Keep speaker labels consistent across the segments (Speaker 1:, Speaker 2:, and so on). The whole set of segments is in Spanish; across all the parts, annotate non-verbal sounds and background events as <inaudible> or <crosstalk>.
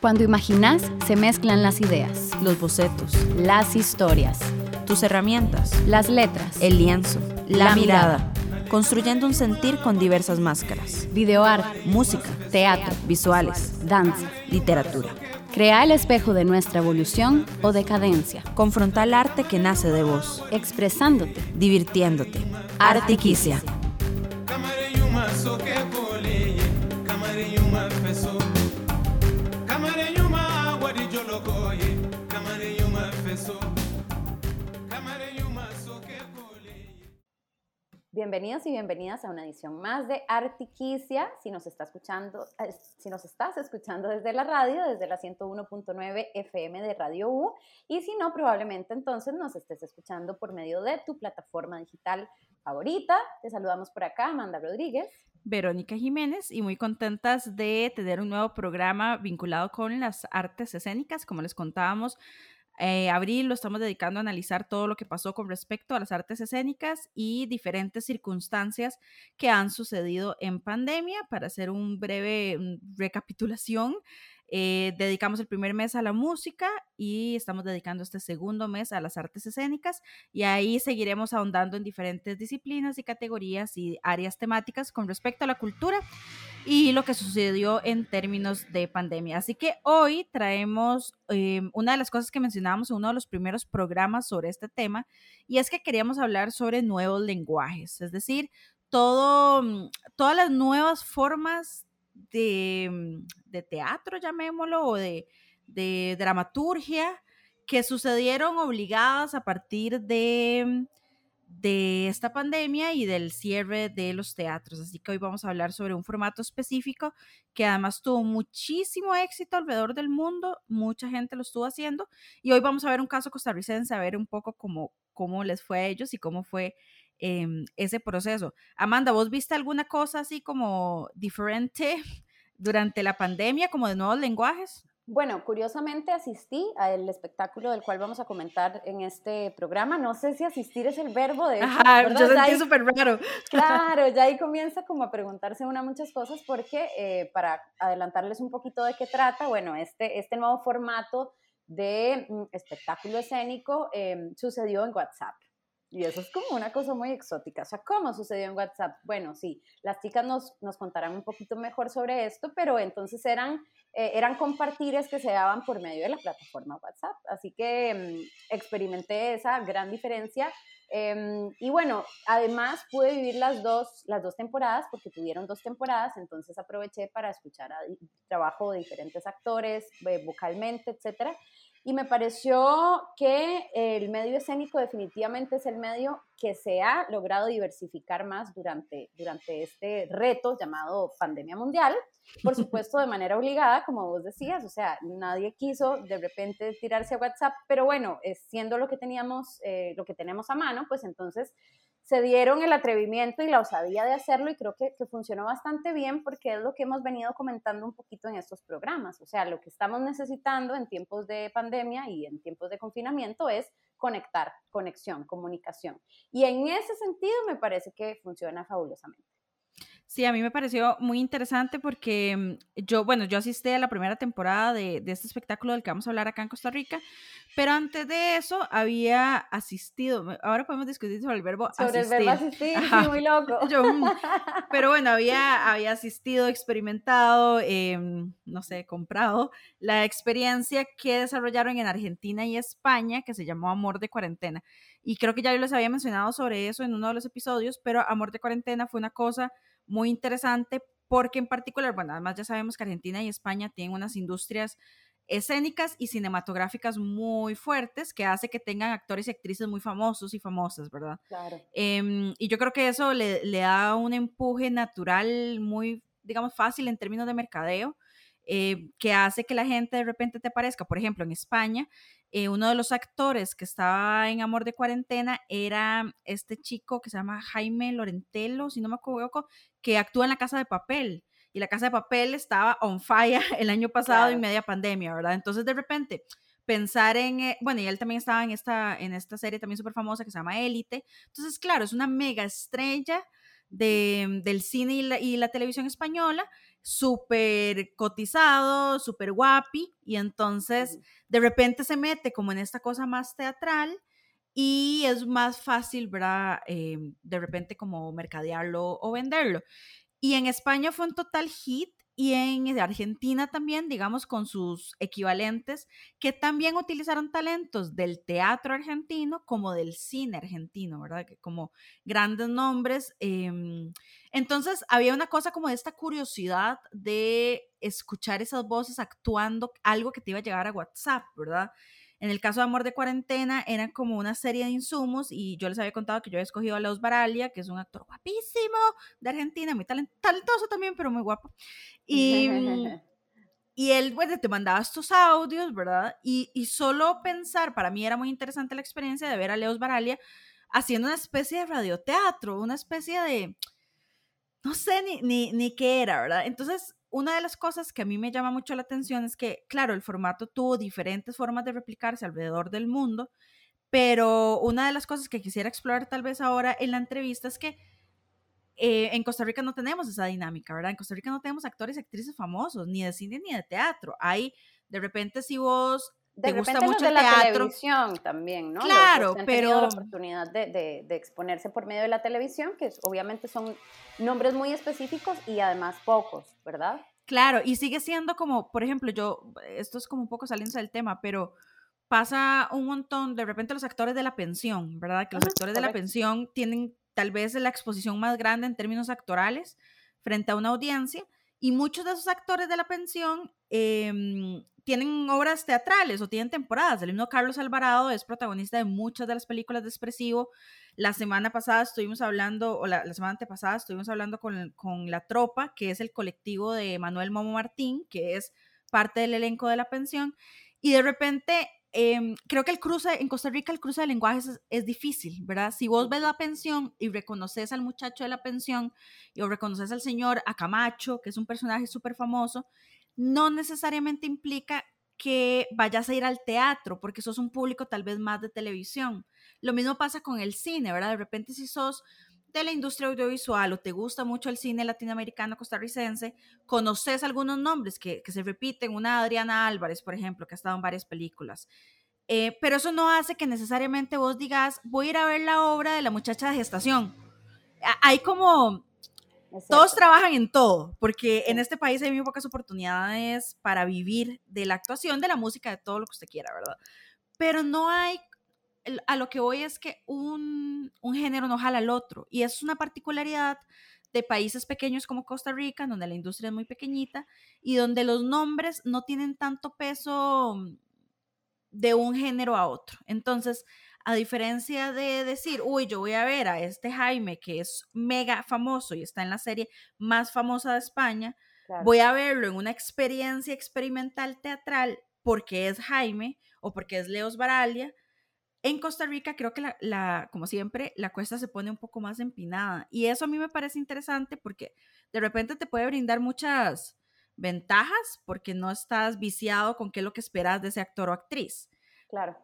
Speaker 1: Cuando imaginas, se mezclan las ideas,
Speaker 2: los bocetos,
Speaker 1: las historias,
Speaker 2: tus herramientas,
Speaker 1: las letras,
Speaker 2: el lienzo, la,
Speaker 1: La
Speaker 2: mirada,
Speaker 1: mirada.
Speaker 2: construyendo un sentir con diversas máscaras,
Speaker 1: videoarte,
Speaker 2: música,
Speaker 1: teatro,
Speaker 2: visuales,
Speaker 1: danza.
Speaker 2: literatura.
Speaker 1: Crea el espejo de nuestra evolución o decadencia,
Speaker 2: Confronta el arte que nace de vos,
Speaker 1: expresándote.
Speaker 2: divirtiéndote. Artiquicia.
Speaker 3: Kamarenyuma
Speaker 4: Bienvenidos y bienvenidas a una edición más de Artiquicia. Si nos, está escuchando, eh, si nos estás escuchando desde la radio, desde la 101.9 FM de Radio U, y si no, probablemente entonces nos estés escuchando por medio de tu plataforma digital favorita. Te saludamos por acá, Amanda Rodríguez.
Speaker 2: Verónica Jiménez y muy contentas de tener un nuevo programa vinculado con las artes escénicas. Como les contábamos, eh, abril lo estamos dedicando a analizar todo lo que pasó con respecto a las artes escénicas y diferentes circunstancias que han sucedido en pandemia. Para hacer un breve mm, recapitulación, eh, dedicamos el primer mes a la música y estamos dedicando este segundo mes a las artes escénicas y ahí seguiremos ahondando en diferentes disciplinas y categorías y áreas temáticas con respecto a la cultura y lo que sucedió en términos de pandemia. Así que hoy traemos eh, una de las cosas que mencionábamos en uno de los primeros programas sobre este tema y es que queríamos hablar sobre nuevos lenguajes, es decir, todo, mm, todas las nuevas formas de, mm, teatro, llamémoslo, o de, de dramaturgia que sucedieron obligadas a partir de, mm, de esta pandemia y del cierre de los teatros. Así que hoy vamos a hablar sobre un formato específico que además tuvo muchísimo éxito alrededor del mundo, mucha gente lo estuvo haciendo y hoy vamos a ver un caso costarricense, a ver un poco cómo, cómo les fue a ellos y cómo fue em, ese proceso. Amanda, ¿vos viste alguna cosa así como diferente durante la pandemia, como de nuevos lenguajes?
Speaker 4: Bueno, curiosamente asistí al espectáculo del cual vamos a comentar en este programa. No sé si asistir es el verbo de... hecho,
Speaker 2: Ajá, yo sentí súper raro.
Speaker 4: Claro, ya ahí <laughs> comienza como a preguntarse una muchas cosas porque eh, para adelantarles un poquito de qué trata, bueno, este, este nuevo formato de mm, espectáculo escénico eh, sucedió en WhatsApp. Y eso es como una cosa muy exótica. O sea, ¿cómo sucedió en WhatsApp? Bueno, sí, las chicas nos, nos contarán un poquito mejor sobre esto, pero entonces eran, eh, eran compartires que se daban por medio de la plataforma WhatsApp. Así que mm, experimenté esa gran diferencia Em, y bueno, además pude vivir las dos, las dos temporadas porque tuvieron dos temporadas, entonces aproveché para escuchar a trabajo de diferentes actores, eh, vocalmente, etcétera. Y me pareció que el medio escénico definitivamente es el medio que se ha logrado diversificar más durante, durante este reto llamado pandemia mundial. Por <laughs> supuesto, de manera obligada, como vos decías, o sea, nadie quiso de repente tirarse a WhatsApp, pero bueno, es siendo lo que teníamos, eh, lo que tenemos a mano, pues entonces se dieron el atrevimiento y la osadía de hacerlo y creo que, funcionó bastante bien porque es lo que hemos venido comentando un poquito en estos programas. O sea, lo que estamos necesitando en tiempos de pandemia y en tiempos de confinamiento es conectar, conexión, comunicación. Y en ese sentido me parece que funciona fabulosamente.
Speaker 2: Sí, a mí me pareció muy interesante porque mm, yo, bueno, yo asistí a la primera temporada de, de este espectáculo del que vamos a hablar acá en Costa Rica, pero antes de eso había asistido, ahora podemos discutir sobre el verbo
Speaker 4: Sobre
Speaker 2: asistir.
Speaker 4: el verbo asistir,
Speaker 2: Ajá.
Speaker 4: sí, muy loco. <laughs>
Speaker 2: Yo, mm, <laughs> pero bueno, había, había asistido, experimentado, em, no sé, comprado la experiencia que desarrollaron en Argentina y España, que se llamó Amor de Cuarentena. Y creo que ya yo les había mencionado sobre eso en uno de los episodios, pero Amor de Cuarentena fue una cosa muy interesante porque en particular, bueno, además ya sabemos que Argentina y España tienen unas industrias escénicas y cinematográficas muy fuertes que hace que tengan actores y actrices muy famosos y famosas, ¿verdad?
Speaker 4: Claro.
Speaker 2: Em, y yo creo que eso le, le da un empuje natural muy, digamos, fácil en términos de mercadeo, eh, que hace que la gente de repente te parezca. Por ejemplo, en España, eh, uno de los actores que estaba en Amor de Cuarentena era este chico que se llama Jaime Lorentelo, si no me equivoco, que actúa en La Casa de Papel. Y La Casa de Papel estaba on fire <laughs> el año pasado en
Speaker 4: Claro.
Speaker 2: media pandemia, ¿verdad? Entonces, de repente, pensar en, eh, bueno, y él también estaba en esta, en esta serie también súper famosa que se llama Élite. Entonces, claro, es una mega estrella de, del cine y la, y la televisión española, súper cotizado, súper guapi, y entonces de repente se mete como en esta cosa más teatral y es más fácil, ¿verdad? Eh, de repente como mercadearlo o venderlo. Y en España fue un total hit y en Argentina también, digamos, con sus equivalentes, que también utilizaron talentos del teatro argentino como del cine argentino, ¿verdad? Que como grandes nombres. Em, entonces, había una cosa como esta curiosidad de escuchar esas voces actuando algo que te iba a llegar a WhatsApp, ¿verdad? En el caso de Amor de Cuarentena, era como una serie de insumos y yo les había contado que yo había escogido a Leos Baralia, que es un actor guapísimo de Argentina, muy talentoso también, pero muy guapo. Y, <laughs> y él, bueno, te mandaba estos audios, ¿verdad? Y, y solo pensar, para mí era muy interesante la experiencia de ver a Leos Baralia haciendo una especie de radioteatro, una especie de, no sé ni, ni, ni qué era, ¿verdad? Entonces, una de las cosas que a mí me llama mucho la atención es que, claro, el formato tuvo diferentes formas de replicarse alrededor del mundo, pero una de las cosas que quisiera explorar tal vez ahora en la entrevista es que eh, en Costa Rica no tenemos esa dinámica, ¿verdad? En Costa Rica no tenemos actores y actrices famosos, ni de cine ni de teatro. Hay, de repente, si vos
Speaker 4: de te gusta mucho de el la televisión también, ¿no?
Speaker 2: Claro, pero
Speaker 4: la oportunidad de, de, de, exponerse por medio de la televisión, que obviamente son nombres muy específicos y además pocos, ¿verdad?
Speaker 2: Claro, y sigue siendo como, por ejemplo, yo, esto es como un poco saliendo del tema, pero pasa un montón, de repente los actores de la pensión, ¿verdad? Que los actores de la pensión tienen tal vez la exposición más grande en términos actorales frente a una audiencia, y muchos de esos actores de la pensión eh, tienen obras teatrales o tienen temporadas. El mismo Carlos Alvarado es protagonista de muchas de las películas de Expresivo. La semana pasada estuvimos hablando, o la, semana antepasada estuvimos hablando con, con, La Tropa, que es el colectivo de Manuel Momo Martín, que es parte del elenco de la pensión. Y de repente, eh, creo que el cruce, en Costa Rica el cruce de lenguajes es, difícil, ¿verdad? Si vos ves la pensión y reconoces al muchacho de la pensión, y o reconoces al señor Acamacho, que es un personaje súper famoso, no necesariamente implica que vayas a ir al teatro, porque sos un público tal vez más de televisión. Lo mismo pasa con el cine, ¿verdad? De repente si sos de la industria audiovisual o te gusta mucho el cine latinoamericano costarricense, conoces algunos nombres que, se repiten, una Adriana Álvarez, por ejemplo, que ha estado en varias películas. Eh, pero eso no hace que necesariamente vos digas, voy a ir a ver la obra de la muchacha de gestación. Hay como, todos trabajan en todo, porque en este país hay muy pocas oportunidades para vivir de la actuación, de la música, de todo lo que usted quiera, ¿verdad? Pero no hay, a lo que voy es que un, un género no jala al otro, y es una particularidad de países pequeños como Costa Rica, donde la industria es muy pequeñita y donde los nombres no tienen tanto peso de un género a otro. Entonces, a diferencia de decir, uy, yo voy a ver a este Jaime que es mega famoso y está en la serie más famosa de España, voy a verlo en una experiencia experimental teatral porque es Jaime o porque es Leos Baralia. En Costa Rica creo que la, la, como siempre, la cuesta se pone un poco más empinada y eso a mí me parece interesante porque de repente te puede brindar muchas ventajas porque no estás viciado con qué es lo que esperas de ese actor o actriz.
Speaker 4: Claro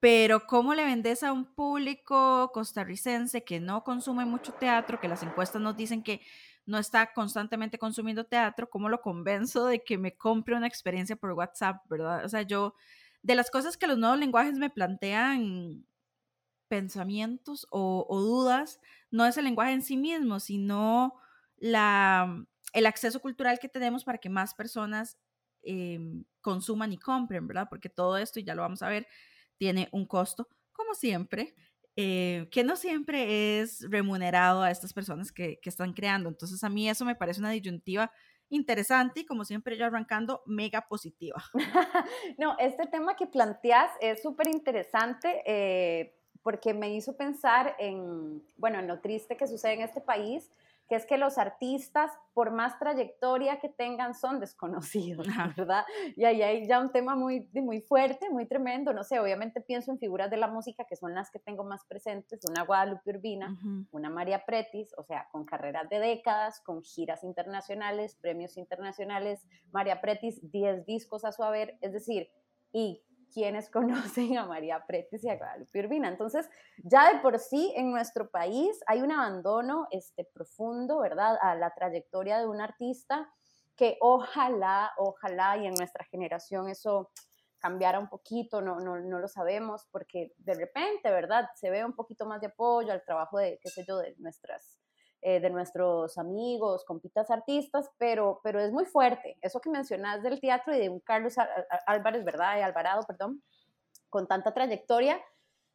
Speaker 2: pero ¿cómo le vendes a un público costarricense que no consume mucho teatro, que las encuestas nos dicen que no está constantemente consumiendo teatro, cómo lo convenzo de que me compre una experiencia por WhatsApp, verdad? O sea, yo, de las cosas que los nuevos lenguajes me plantean pensamientos o, dudas, no es el lenguaje en sí mismo, sino la, el acceso cultural que tenemos para que más personas em, consuman y compren, ¿verdad? Porque todo esto, y ya lo vamos a ver, tiene un costo, como siempre, eh, que no siempre es remunerado a estas personas que, que, están creando. Entonces a mí eso me parece una disyuntiva interesante y como siempre yo arrancando mega positiva. <laughs>
Speaker 4: no, este tema que planteas es súper interesante eh, porque me hizo pensar en, bueno, en lo triste que sucede en este país que es que los artistas, por más trayectoria que tengan, son desconocidos, <laughs> ¿verdad? Y ahí hay ya un tema muy, muy fuerte, muy tremendo, no sé, obviamente pienso en figuras de la música que son las que tengo más presentes, una Guadalupe Urbina, una María Pretis, o sea, con carreras de décadas, con giras internacionales, premios internacionales, María Pretis, 10 discos a su haber, es decir, y quienes <laughs> conocen a María Pretis y a Guadalupe Urbina. Entonces, ya de por sí en nuestro país hay un abandono este, profundo, ¿verdad?, a la trayectoria de un artista que ojalá, ojalá, y en nuestra generación eso cambiara un poquito, no, no, no lo sabemos, porque de repente, ¿verdad? Se ve un poquito más de apoyo al trabajo de, qué sé yo, de nuestras eh, de nuestros amigos, compitas artistas, pero, pero es muy fuerte. Eso que mencionas del teatro y de un Carlos Álvarez, ¿verdad? Alvarado, perdón, con tanta trayectoria,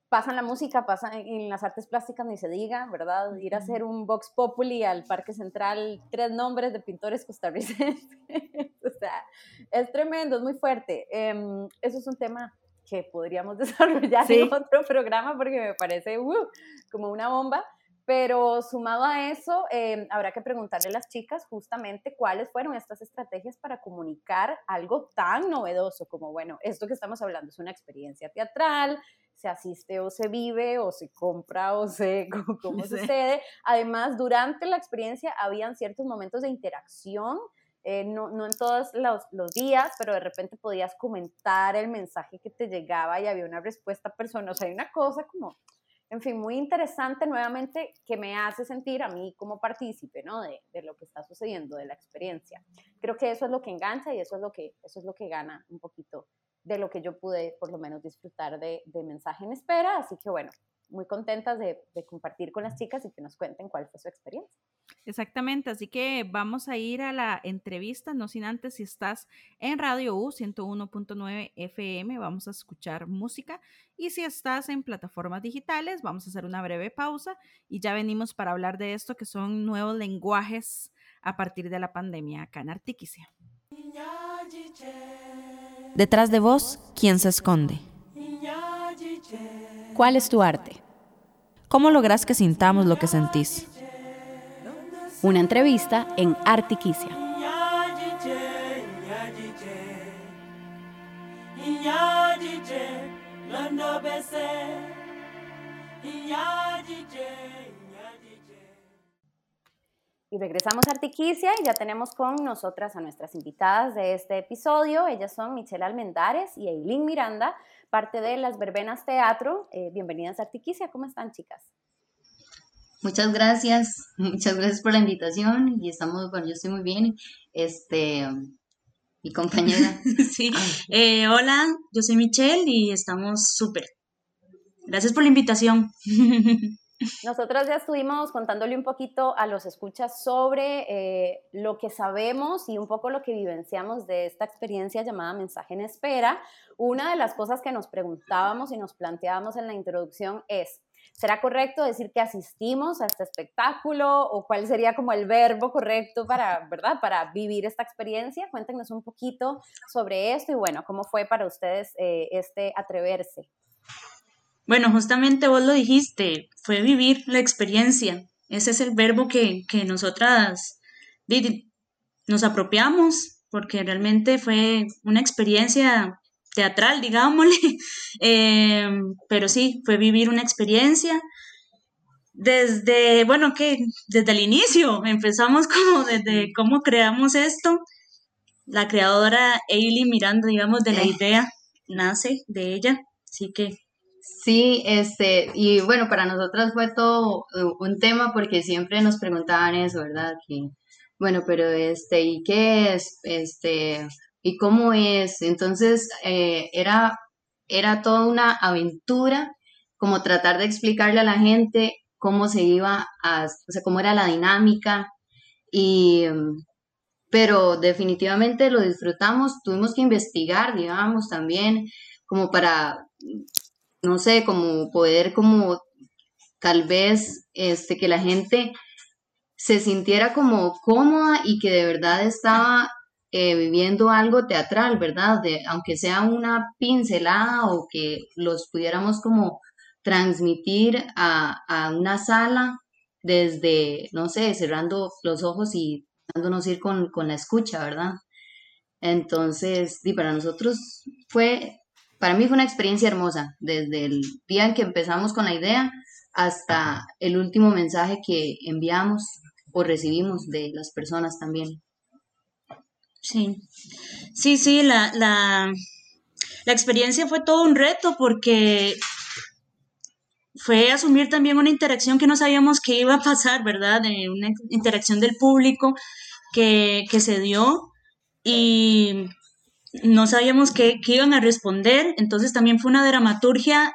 Speaker 4: pasan la música, pasan en las artes plásticas, ni se diga, ¿verdad? Ir a hacer un Vox Populi al Parque Central, tres nombres de pintores costarricenses. <laughs> o sea, es tremendo, es muy fuerte. Em, eso es un tema que podríamos <laughs> desarrollar en otro programa porque me parece uh, como una bomba. Pero sumado a eso, em, habrá que preguntarle a las chicas justamente cuáles fueron estas estrategias para comunicar algo tan novedoso como, bueno, esto que estamos hablando es una experiencia teatral, se asiste o se vive o se compra o se, <laughs> <laughs> cómo, sucede. Además, durante la experiencia habían ciertos momentos de interacción. Eh, no, no, en todos los, los, días, pero de repente podías comentar el mensaje que te llegaba y había una respuesta personal. O sea, hay una cosa como en fin, muy interesante nuevamente que me hace sentir a mí como partícipe, ¿no? De, de, lo que está sucediendo, de la experiencia. Creo que eso es lo que engancha y eso es lo que, eso es lo que gana un poquito de lo que yo pude por lo menos disfrutar de, de mensaje en espera. Así que bueno, muy contentas de, de compartir con las chicas y que nos cuenten cuál fue su experiencia.
Speaker 2: Exactamente, así que vamos a ir a la entrevista, no sin antes si estás en Radio U 101.9 FM, vamos a escuchar música y si estás en plataformas digitales, vamos a hacer una breve pausa y ya venimos para hablar de esto que son nuevos lenguajes a partir de la pandemia acá en Artiquicia.
Speaker 1: Detrás de vos, ¿quién se esconde? ¿Cuál es tu arte? ¿Cómo logras que sintamos lo que sentís? Una entrevista en Artiquicia.
Speaker 4: Y regresamos a Artiquicia y ya tenemos con nosotras a nuestras invitadas de este episodio. Ellas son Michelle Almendares y Eileen Miranda, parte de Las Verbenas Teatro. Eh, bienvenidas a Artiquicia. ¿Cómo están, chicas?
Speaker 5: Muchas gracias, muchas gracias por la invitación y estamos, bueno, yo estoy muy bien. Este, mi compañera. <laughs>
Speaker 6: sí, eh, hola, yo soy Michelle y estamos súper. Gracias por la invitación. <laughs>
Speaker 4: Nosotros ya estuvimos contándole un poquito a los escuchas sobre eh, lo que sabemos y un poco lo que vivenciamos de esta experiencia llamada mensaje en espera. Una de las cosas que nos preguntábamos y nos planteábamos en la introducción es, ¿Será correcto decir que asistimos a este espectáculo o cuál sería como el verbo correcto para, ¿verdad? Para vivir esta experiencia. Cuéntenos un poquito sobre esto y bueno, ¿cómo fue para ustedes eh, este atreverse?
Speaker 6: Bueno, justamente vos lo dijiste, fue vivir la experiencia. Ese es el verbo que, que nosotras nos apropiamos porque realmente fue una experiencia teatral, digámosle, <laughs> eh, pero sí, fue vivir una experiencia. Desde, bueno, que desde el inicio, <laughs> empezamos como desde cómo creamos esto, la creadora Ailey Miranda, digamos, de la idea, nace de ella, así que...
Speaker 5: Sí, este, y bueno, para nosotras fue todo un tema porque siempre nos preguntaban eso, ¿verdad? Que, bueno, pero este, ¿y qué es? Este, y cómo es. Entonces, eh, era, era toda una aventura, como tratar de explicarle a la gente cómo se iba a, o sea, cómo era la dinámica. Y, pero definitivamente lo disfrutamos, tuvimos que investigar, digamos, también, como para, no sé, como poder como tal vez este, que la gente se sintiera como cómoda y que de verdad estaba eh, viviendo algo teatral, ¿verdad? De, aunque sea una pincelada o que los pudiéramos como transmitir a, a una sala desde, no sé, cerrando los ojos y dándonos ir con, con la escucha, ¿verdad? Entonces, y para nosotros fue, para mí fue una experiencia hermosa, desde el día en que empezamos con la idea hasta el último mensaje que enviamos o recibimos de las personas también.
Speaker 6: Sí, sí, sí, la, la, experiencia fue todo un reto porque fue asumir también una interacción que no sabíamos qué iba a pasar, ¿verdad? una interacción del público que, se dio y no sabíamos qué, iban a responder, entonces también fue una dramaturgia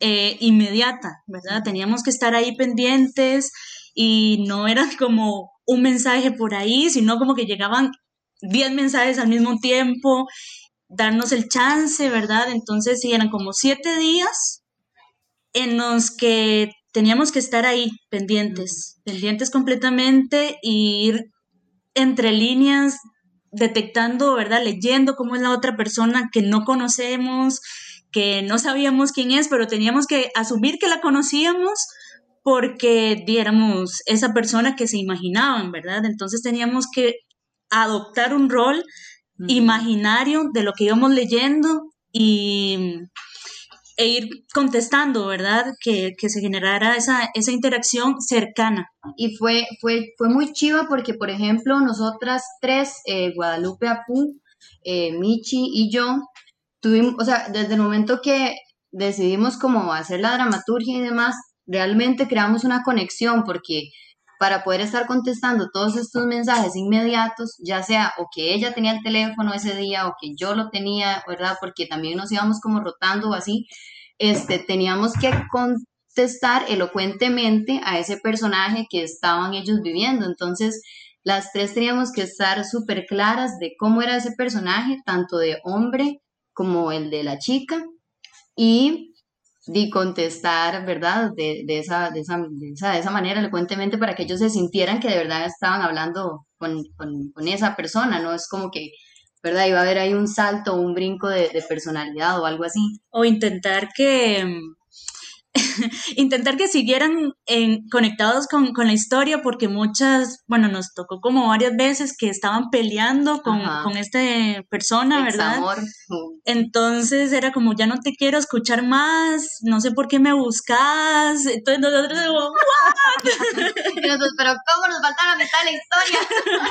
Speaker 6: eh, inmediata, ¿verdad? Teníamos que estar ahí pendientes y no era como un mensaje por ahí, sino como que llegaban 10 mensajes al mismo tiempo, darnos el chance, ¿verdad? Entonces sí, eran como siete días en los que teníamos que estar ahí pendientes, pendientes completamente y ir entre líneas detectando, ¿verdad? Leyendo cómo es la otra persona que no conocemos, que no sabíamos quién es, pero teníamos que asumir que la conocíamos porque diéramos esa persona que se imaginaban, ¿verdad? Entonces teníamos que adoptar un rol imaginario de lo que íbamos leyendo y e ir contestando, ¿verdad? Que, se generara esa, esa interacción cercana.
Speaker 5: Y fue, fue, fue muy chiva porque, por ejemplo, nosotras tres, eh, Guadalupe Apu, eh, Michi y yo, tuvimos, o sea, desde el momento que decidimos cómo hacer la dramaturgia y demás, realmente creamos una conexión porque para poder estar contestando todos estos mensajes inmediatos, ya sea o que ella tenía el teléfono ese día o que yo lo tenía, ¿verdad? Porque también nos íbamos como rotando o así, este, teníamos que contestar elocuentemente a ese personaje que estaban ellos viviendo. Entonces, las tres teníamos que estar súper claras de cómo era ese personaje, tanto de hombre como el de la chica, y de contestar, ¿verdad? De, de, esa, de, esa, de, esa, manera, elocuentemente, para que ellos se sintieran que de verdad estaban hablando con, con, con, esa persona, ¿no? Es como que, ¿verdad? Iba a haber ahí un salto, un brinco de, personalidad o algo así.
Speaker 6: O intentar que <laughs> intentar que siguieran conectados con, la historia, porque muchas, bueno, nos tocó como varias veces que estaban peleando con, con esta persona, ¿verdad? Entonces era como, ya no te quiero escuchar más, no sé por qué me buscas. Entonces nosotros
Speaker 5: como, <laughs> Pero ¿cómo nos falta la mitad de la historia?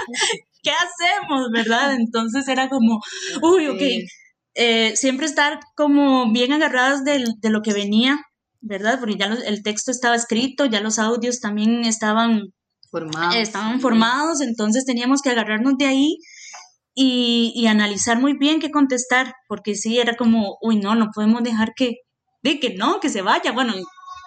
Speaker 5: <laughs>
Speaker 6: ¿Qué hacemos, verdad? Entonces era como, uy, ok. Eh, siempre estar como bien agarradas de, de lo que venía ¿verdad? Porque ya el texto estaba escrito, ya los audios también estaban
Speaker 5: formados,
Speaker 6: estaban formados entonces teníamos que agarrarnos de ahí y, y, analizar muy bien qué contestar, porque sí, era como, uy, no, no podemos dejar que, de que no, que se vaya, bueno,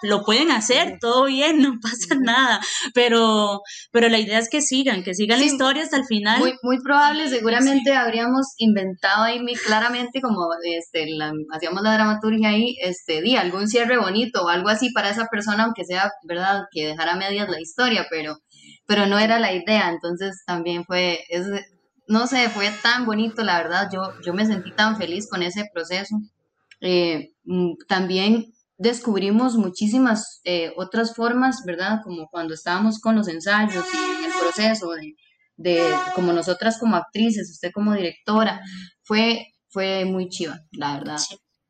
Speaker 6: lo pueden hacer, todo bien, <laughs> no pasa nada, pero, pero la idea es que sigan, que sigan la historia hasta el final.
Speaker 5: Muy, muy probable, seguramente habríamos inventado ahí muy claramente, como este, hacíamos la dramaturgia ahí, este, di algún cierre bonito o algo así para esa persona, aunque sea, ¿verdad?, que dejara medias la historia, pero, pero no era la idea, entonces también fue, es, no sé, fue tan bonito, la verdad, yo, yo me sentí tan feliz con ese proceso. Eh, mm, también descubrimos muchísimas eh, otras formas, ¿verdad? Como cuando estábamos con los ensayos y el proceso de, como nosotras como actrices, usted como directora, fue, fue muy chiva, la verdad.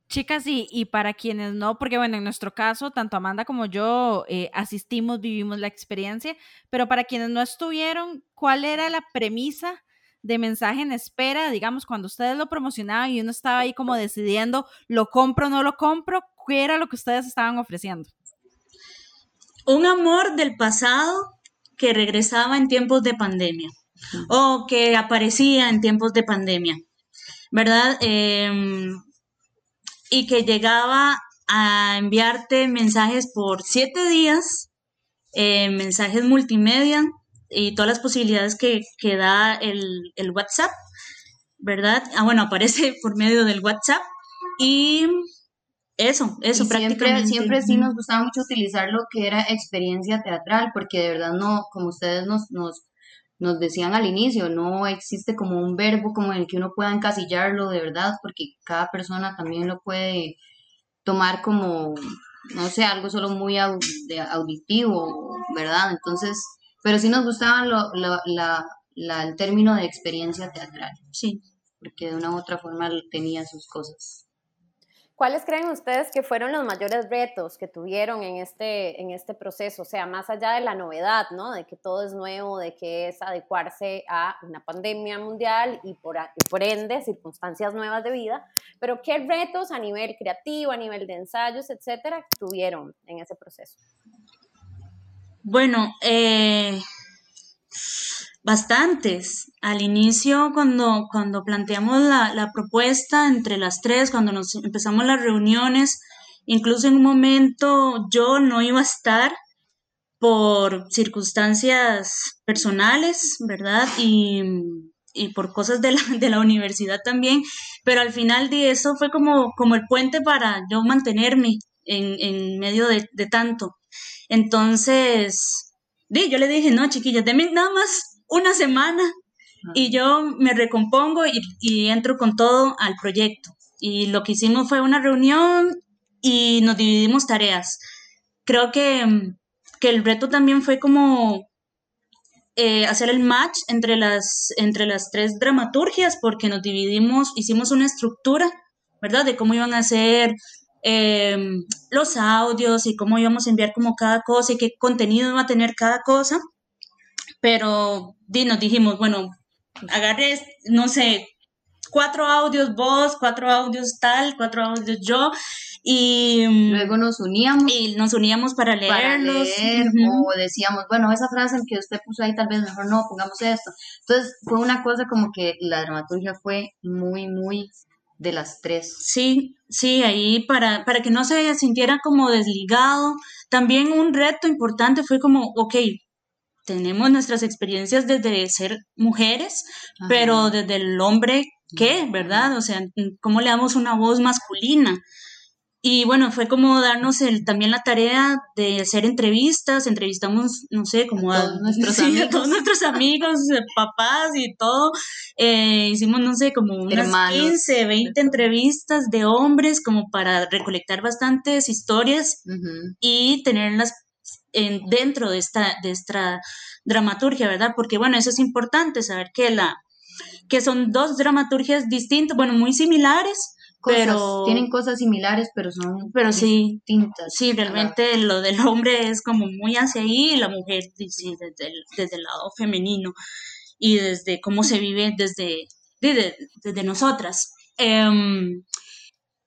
Speaker 2: Chicas, y, y para quienes no, porque bueno, en nuestro caso, tanto Amanda como yo eh, asistimos, vivimos la experiencia, pero para quienes no estuvieron, ¿cuál era la premisa de mensaje en espera, digamos, cuando ustedes lo promocionaban y uno estaba ahí como decidiendo, lo compro o no lo compro, ¿qué era lo que ustedes estaban ofreciendo?
Speaker 6: Un amor del pasado que regresaba en tiempos de pandemia o que aparecía en tiempos de pandemia, ¿verdad? Em, y que llegaba a enviarte mensajes por siete días, eh, mensajes multimedia y todas las posibilidades que, que da el, el, WhatsApp, ¿verdad? Ah, bueno, aparece <laughs> por medio del WhatsApp y eso, eso
Speaker 5: prácticamente. Siempre, sí nos gustaba mucho utilizar lo que era experiencia teatral, porque de verdad no, como ustedes nos, nos, nos decían al inicio, no existe como un verbo como en el que uno pueda encasillarlo de verdad, porque cada persona también lo puede tomar como, no sé, algo solo muy auditivo, ¿verdad? Entonces, pero sí nos gustaba lo, la, la, el término de experiencia teatral,
Speaker 6: sí,
Speaker 5: porque de una u otra forma tenía sus cosas.
Speaker 4: ¿Cuáles creen ustedes que fueron los mayores retos que tuvieron en este, en este proceso? O sea, más allá de la novedad, ¿no? De que todo es nuevo, de que es adecuarse a una pandemia mundial y por, y por ende circunstancias nuevas de vida, pero ¿qué retos a nivel creativo, a nivel de ensayos, etcétera, tuvieron en ese proceso?
Speaker 6: Bueno, eh, Bastantes. Al inicio, cuando, cuando planteamos la, propuesta entre las tres, cuando nos empezamos las reuniones, incluso en un momento yo no iba a estar por circunstancias personales, ¿verdad? Y, y por cosas de la, de la, universidad también, pero al final de eso fue como, como el puente para yo mantenerme en, en medio de tanto. Entonces, yo le dije, no, chiquillas, denme nada más una semana y yo me recompongo y, entro con todo al proyecto. Y lo que hicimos fue una reunión y nos dividimos tareas. Creo que, el reto también fue como eh, hacer el match entre las, entre las tres dramaturgias, porque nos dividimos, hicimos una estructura, ¿verdad? De cómo iban a ser em, los audios y cómo íbamos a enviar como cada cosa y qué contenido iba a tener cada cosa pero di, nos dijimos, bueno, agarré, no sé, cuatro audios vos, cuatro audios tal, cuatro audios yo, y
Speaker 5: luego nos uníamos.
Speaker 6: Y nos uníamos para leerlos.
Speaker 5: O decíamos, bueno, esa frase que usted puso ahí tal vez mejor no, pongamos esto. Entonces fue una cosa como que la dramaturgia fue muy, muy de las tres.
Speaker 6: Sí, sí, ahí para, para que no se sintiera como desligado. También un reto importante fue como, ok, tenemos nuestras experiencias desde ser mujeres, pero desde el hombre, ¿qué? ¿Verdad? O sea, ¿cómo le damos una voz masculina? Y bueno, fue como darnos el, también la tarea de hacer entrevistas, entrevistamos, no sé, como a, todos nuestros amigos, todos nuestros amigos, eh, papás y todo. Eh, hicimos, no sé, como unas 15, 20 entrevistas de hombres como para recolectar bastantes historias y tenerlas en, dentro de esta, de esta dramaturgia, ¿verdad? Porque bueno, eso es importante, saber que, la, que son dos dramaturgias distintas, bueno, muy similares, pero
Speaker 5: tienen cosas similares pero son
Speaker 6: pero sí.
Speaker 5: distintas.
Speaker 6: Sí realmente lo del hombre es como muy hacia ahí y la mujer sí, desde, el, desde el lado femenino y desde cómo se vive desde desde, desde nosotras. Em,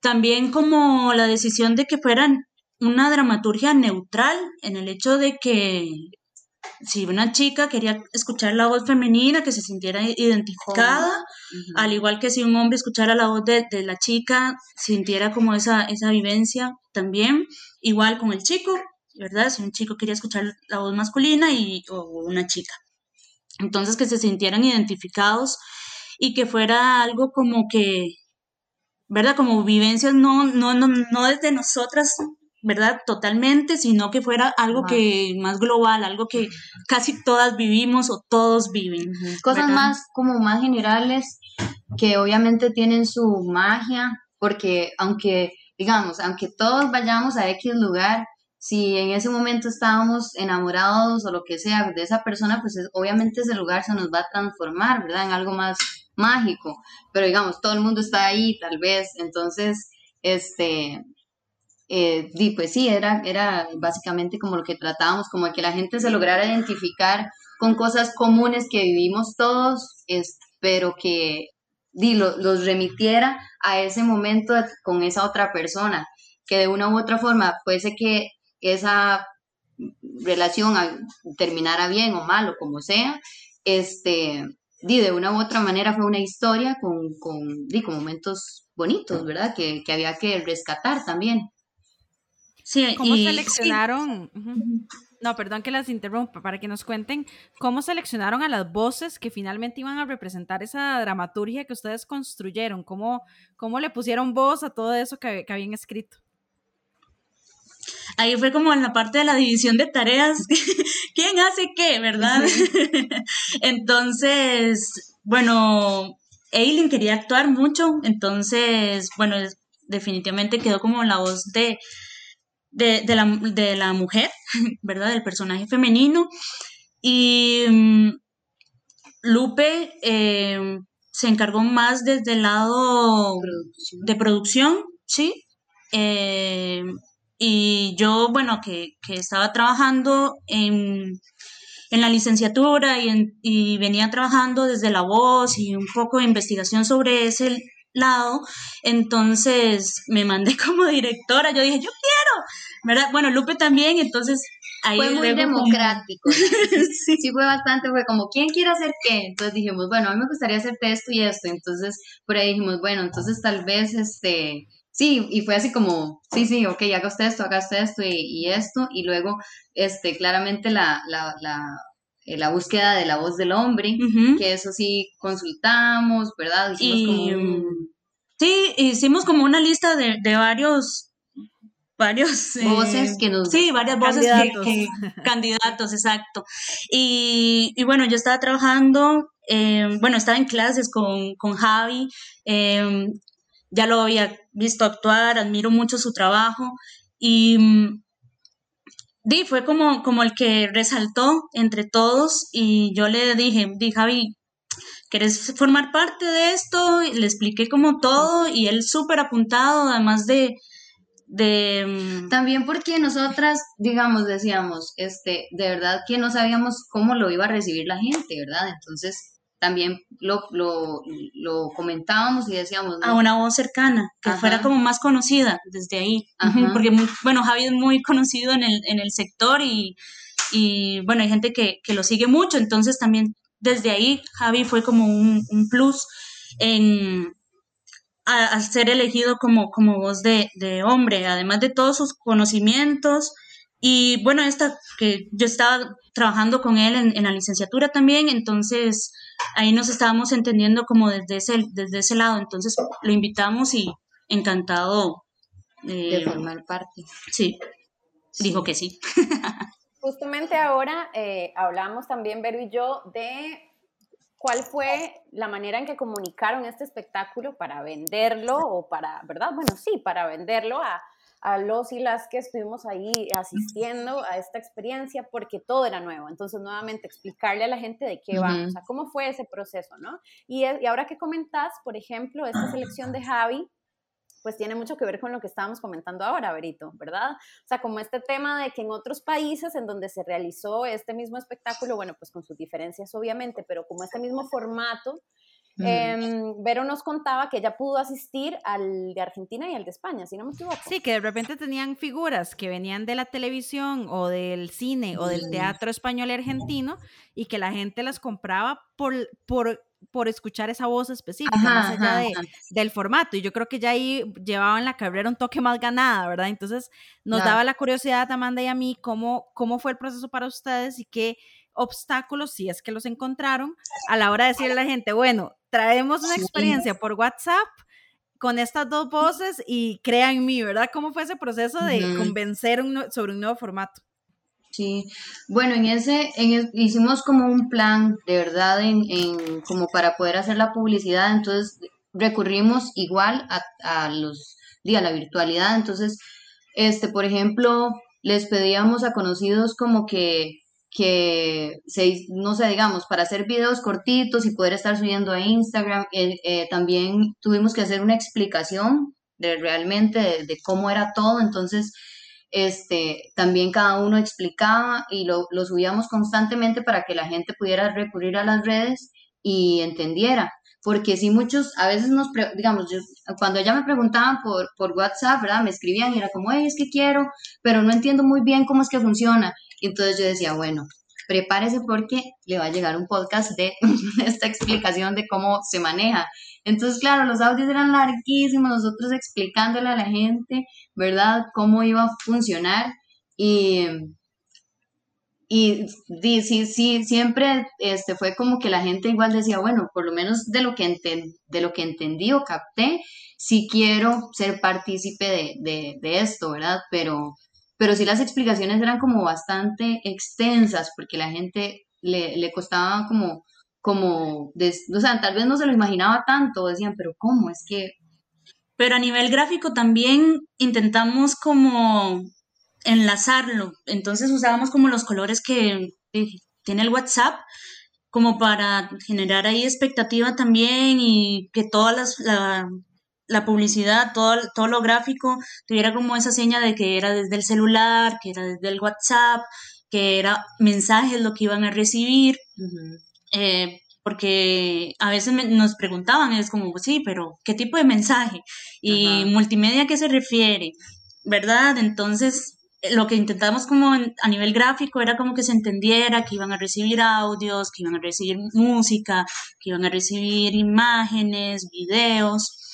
Speaker 6: también como la decisión de que fueran una dramaturgia neutral en el hecho de que si una chica quería escuchar la voz femenina, que se sintiera identificada, al igual que si un hombre escuchara la voz de, la chica, sintiera como esa, esa vivencia también, igual con el chico, ¿verdad? Si un chico quería escuchar la voz masculina y, o una chica. Entonces que se sintieran identificados y que fuera algo como que, ¿verdad? Como vivencias no, no, no, no desde nosotras ¿verdad? Totalmente, sino que fuera algo que más global, algo que casi todas vivimos o todos viven.
Speaker 5: Cosas más como más generales que obviamente tienen su magia, porque aunque, digamos, aunque todos vayamos a X lugar, si en ese momento estábamos enamorados o lo que sea de esa persona, pues obviamente ese lugar se nos va a transformar, ¿verdad? En algo más mágico. Pero digamos, todo el mundo está ahí, tal vez. Entonces, este, eh, pues sí, era, era básicamente como lo que tratábamos, como que la gente se lograra identificar con cosas comunes que vivimos todos, es, pero que di, los remitiera a ese momento con esa otra persona, que de una u otra forma fuese que esa relación terminara bien o mal o como sea, este, di, de una u otra manera fue una historia con, con, di, con momentos bonitos, ¿verdad? Que, que había que rescatar también.
Speaker 2: ¿Cómo seleccionaron? No, perdón que las interrumpa, para que nos cuenten cómo seleccionaron a las voces que finalmente iban a representar esa dramaturgia que ustedes construyeron, cómo, cómo le pusieron voz a todo eso que, habían escrito.
Speaker 6: Ahí fue como en la parte de la división de tareas, <laughs> quién hace qué, ¿verdad? <laughs> entonces, bueno, Eileen quería actuar mucho, entonces, bueno, definitivamente quedó como la voz de, de, la, de la mujer, <laughs> ¿verdad? Del personaje femenino. Y mm, Lupe eh, se encargó más desde el lado de producción, ¿sí? eh, y yo, bueno, que, que estaba trabajando en, en la licenciatura y, en- y venía trabajando desde la voz y un poco de investigación sobre ese lado, entonces me mandé <laughs> como directora, yo dije, yo quiero, ¿verdad? Bueno, Lupe también, entonces ahí
Speaker 5: Fue muy democrático. <laughs>
Speaker 6: sí.
Speaker 5: sí fue bastante, fue como, ¿quién quiere hacer qué? Entonces dijimos, bueno, a mí me gustaría hacerte esto y esto. Entonces, por ahí dijimos, bueno, entonces tal vez, este, sí, y fue así como, sí, sí, ok, haga usted esto, haga usted esto y, y esto. Y luego, este, claramente la, la, la, la búsqueda de la voz del hombre, que eso sí consultamos, ¿verdad? Hicimos
Speaker 6: Y,
Speaker 5: como un-
Speaker 6: Sí, hicimos como una lista de, de varios, varios eh,
Speaker 5: voces que nos...
Speaker 6: Sí, varias voces
Speaker 2: Candidatos.
Speaker 6: que, candidatos, exacto. Y, y bueno, yo estaba trabajando, eh, bueno, estaba en clases con, con Javi, eh, ya lo había visto actuar, admiro mucho su trabajo y mm, di, fue como, como el que resaltó entre todos y yo le dije, di Javi, ¿quieres formar parte de esto? Le expliqué como todo y él súper apuntado, además de... de mm,
Speaker 5: También porque nosotras, digamos, decíamos, este, de verdad que no sabíamos cómo lo iba a recibir la gente, ¿verdad? Entonces, también lo, lo, lo comentábamos y decíamos,
Speaker 6: a
Speaker 5: ¿no?
Speaker 6: una voz cercana, que
Speaker 5: Ajá.
Speaker 6: fuera como más conocida desde ahí.
Speaker 5: Ajá.
Speaker 6: Porque, muy- bueno, Javi es muy conocido en el, en el sector y, y, bueno, hay gente que, que lo sigue mucho, entonces también desde ahí Javi fue como un, un plus en a- al ser elegido como, como voz de, de hombre, además de todos sus conocimientos. Y bueno, esta que yo estaba trabajando con él en, en la licenciatura también, entonces ahí nos estábamos entendiendo como desde ese, desde ese lado, entonces lo invitamos y encantado. eh,
Speaker 5: de formar parte.
Speaker 6: sí, dijo que sí. <laughs>
Speaker 4: Justamente ahora eh, hablamos también, Vero y yo, de cuál fue la manera en que comunicaron este espectáculo para venderlo o para, ¿verdad? Bueno, sí, para venderlo a, a los y las que estuvimos ahí asistiendo a esta experiencia porque todo era nuevo. Entonces, nuevamente, explicarle a la gente de qué va,
Speaker 5: Ujú.
Speaker 4: o sea, cómo fue ese proceso, ¿no? Y ahora que comentás, por ejemplo, esta selección de Javi, pues tiene mucho que ver con lo que estábamos comentando ahora, Berito, ¿verdad? O sea, como este tema de que en otros países en donde se realizó este mismo espectáculo, bueno, pues con sus diferencias obviamente, pero como este mismo formato,
Speaker 5: Ujú.
Speaker 4: em, Vero nos contaba que ella pudo asistir al de Argentina y al de España, si no me equivoco.
Speaker 2: Sí, que de repente tenían figuras que venían de la televisión o del cine o del teatro español y argentino y que la gente las compraba por, por, por escuchar esa voz específica,
Speaker 5: Ajá,
Speaker 2: más allá
Speaker 5: ajá,
Speaker 2: de,
Speaker 5: ajá.
Speaker 2: del formato. Y yo creo que ya ahí llevaban la carrera un toque más ganada, ¿verdad? Entonces nos
Speaker 5: Claro.
Speaker 2: daba la curiosidad, Amanda y a mí, cómo, cómo fue el proceso para ustedes y qué obstáculos, si es que los encontraron, a la hora de decirle a la gente, bueno, traemos una
Speaker 5: Sí.
Speaker 2: experiencia por WhatsApp con estas dos voces y crea en mí, ¿verdad? ¿Cómo fue ese proceso de convencer un sobre un nuevo formato?
Speaker 5: Sí, bueno, en ese, en hicimos como un plan de verdad en, en como para poder hacer la publicidad, entonces recurrimos igual a, a los, a la virtualidad, entonces, este, por ejemplo, les pedíamos a conocidos como que, que se, no sé, digamos, para hacer videos cortitos y poder estar subiendo a Instagram, eh, también tuvimos que hacer una explicación de realmente de, cómo era todo, entonces este, también cada uno explicaba y lo, subíamos constantemente para que la gente pudiera recurrir a las redes y entendiera. Porque si muchos, a veces nos, digamos, yo, cuando ella me preguntaban por, por WhatsApp, ¿verdad? Me escribían y era como, hey, es que quiero, pero no entiendo muy bien cómo es que funciona. Entonces yo decía, bueno, prepárese porque le va a llegar un podcast de <laughs> esta explicación de cómo se maneja. Entonces, claro, los audios eran larguísimos, nosotros explicándole a la gente, ¿verdad?, cómo iba a funcionar. Y, y sí, sí, siempre este, fue como que la gente igual decía, bueno, por lo menos de lo que, enten- de lo que entendí o capté, sí quiero ser partícipe de, de, de esto, ¿verdad? Pero, pero sí las explicaciones eran como bastante extensas porque la gente le, le costaba como, como, des- o sea, tal vez no se lo imaginaba tanto, decían, pero ¿cómo? Es que,
Speaker 6: Pero a nivel gráfico también intentamos como enlazarlo. Entonces usábamos como los colores que tiene el WhatsApp como para generar ahí expectativa también y que todas las, la- la publicidad, todo, todo lo gráfico, tuviera como esa seña de que era desde el celular, que era desde el WhatsApp, que era mensajes lo que iban a recibir. Eh, porque a veces nos preguntaban, es como, sí, pero ¿qué tipo de mensaje? Y multimedia, ¿a qué se refiere? ¿Verdad? Entonces, lo que intentamos como a nivel gráfico era como que se entendiera que iban a recibir audios, que iban a recibir música, que iban a recibir imágenes, videos.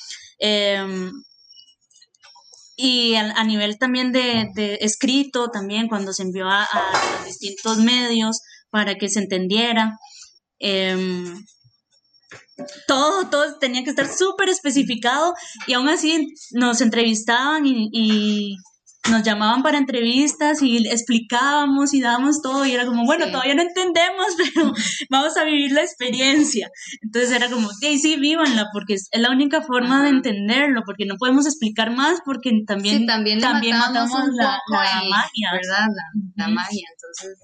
Speaker 6: Em, y a, nivel también de, escrito, también cuando se envió a, distintos medios para que se entendiera. Em, todo, todo tenía que estar súper especificado y aún así nos entrevistaban y nos llamaban para entrevistas y explicábamos y dábamos todo y era como, bueno, todavía no entendemos, <laughs> pero vamos a vivir la experiencia. Entonces era como, sí, sí, vívanla, porque es la única forma de entenderlo, porque no podemos explicar más, porque también, también, también matamos, la, magia.
Speaker 5: ¿Verdad? La, la magia, entonces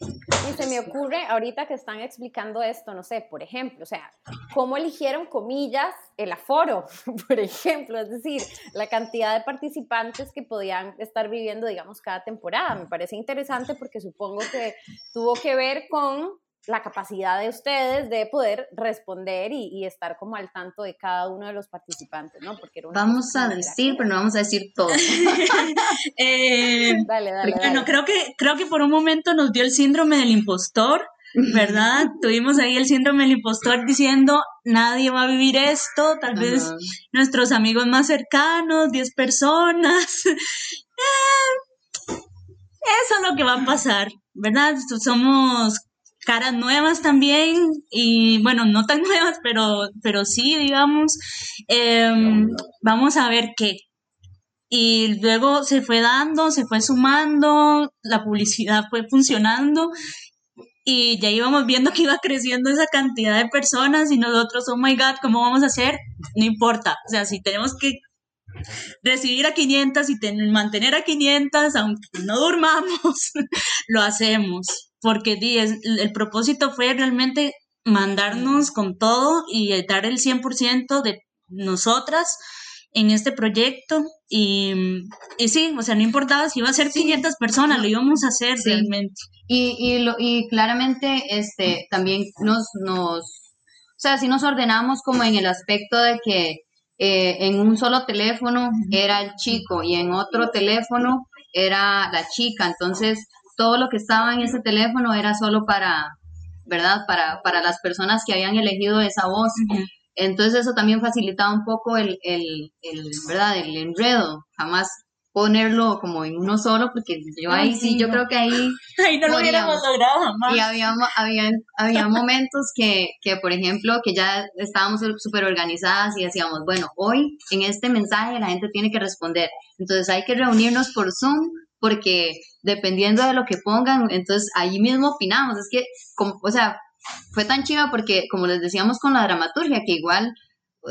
Speaker 4: y se me ocurre ahorita que están explicando esto, no sé, por ejemplo, o sea, ¿cómo eligieron, comillas, el aforo? <laughs> Por ejemplo, es decir, la cantidad de participantes que podían estar viviendo, digamos, cada temporada. Me parece interesante porque supongo que tuvo que ver con la capacidad de ustedes de poder responder y, estar como al tanto de cada uno de los participantes, ¿no?
Speaker 5: Porque vamos a decir, pero no vamos a decir todo. <laughs>
Speaker 6: Eh, <laughs> dale, dale, bueno, creo que creo que por un momento nos dio el síndrome del impostor. ¿Verdad? <laughs> Tuvimos ahí el síndrome del impostor diciendo, nadie va a vivir esto, tal vez nuestros amigos más cercanos, 10 personas. Eh, eso es lo que va a pasar, ¿verdad? Somos caras nuevas también y bueno, no tan <laughs> nuevas, pero, pero sí, digamos, em, vamos a ver qué. Y luego se fue dando, se fue sumando, la publicidad fue funcionando y ya íbamos viendo <laughs> que iba creciendo esa cantidad de personas y nosotros, oh my god, ¿cómo vamos a hacer? No importa, o sea, si tenemos que recibir a 500 y mantener a 500, aunque no durmamos, <laughs> lo hacemos porque el, propósito fue realmente mandarnos con todo y dar el 100% de nosotras en este proyecto y, y, sí, o sea, no importaba si iba a ser 500 personas, lo íbamos a hacer realmente.
Speaker 5: Y, y, lo, y claramente este, también nos, nos, o sea, sí nos ordenamos como en el aspecto de que eh, en un solo teléfono era el chico y en otro teléfono era la chica, entonces todo lo que estaba en ese teléfono era solo para, ¿verdad? Para, para las personas que habían elegido esa voz. Entonces eso también facilitaba un poco el, el, el, ¿verdad? El enredo. Jamás ponerlo como en uno solo, porque yo ahí sí, yo creo que ahí... <laughs>
Speaker 6: Ahí no lo hubiéramos logrado jamás.
Speaker 5: Y había, había, había momentos que, que, por ejemplo, que ya estábamos súper organizadas y decíamos, bueno, hoy en este mensaje la gente tiene que responder. Entonces hay que reunirnos por Zoom porque dependiendo de lo que pongan, entonces ahí mismo opinamos. Es que, como, o sea, fue tan chiva porque, como les decíamos con la dramaturgia, que igual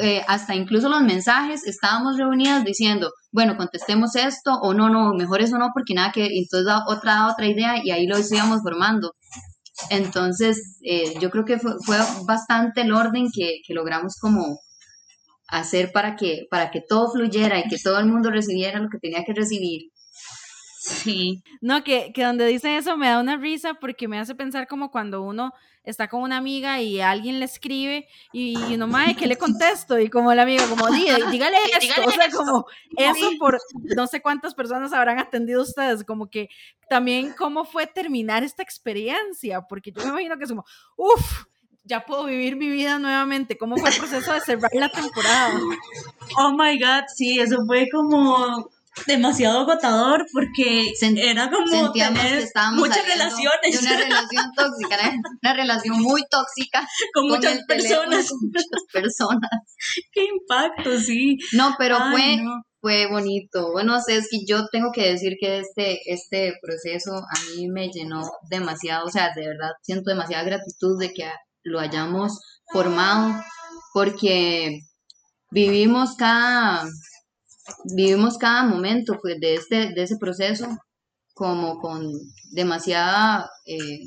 Speaker 5: eh, hasta incluso los mensajes estábamos reunidas diciendo, bueno, contestemos esto o no, no, mejor eso no, porque nada que, entonces da otra, otra idea y ahí lo íbamos formando. Entonces, eh, yo creo que fue, fue, bastante el orden que, que logramos como hacer para que, para que todo fluyera y que todo el mundo recibiera lo que tenía que recibir
Speaker 2: Sí. No, que, que donde dicen eso me da una risa porque me hace pensar como cuando uno está con una amiga y alguien le escribe y, uno, mae, ¿qué le contesto? Y como la amiga, como, <laughs> dígale esto. o sea, como eso por no sé cuántas personas habrán atendido ustedes, como que también cómo fue terminar esta experiencia, porque yo me imagino que es como, uff, ya puedo vivir mi vida nuevamente. ¿Cómo fue el proceso de cerrar la temporada?
Speaker 6: Oh my God, sí, eso fue como demasiado agotador porque era como tener muchas relaciones.
Speaker 5: una relación tóxica, una relación muy tóxica <laughs>
Speaker 6: con, muchas personas. <laughs>
Speaker 5: muchas personas.
Speaker 6: Qué impacto, sí.
Speaker 5: No, pero fue fue bonito. Bueno, sé, es que yo tengo que decir que este, este proceso a mí me llenó demasiado, o sea, de verdad siento demasiada gratitud de que lo hayamos formado, porque vivimos cada, vivimos cada momento pues, de, este, de ese proceso como con demasiada eh,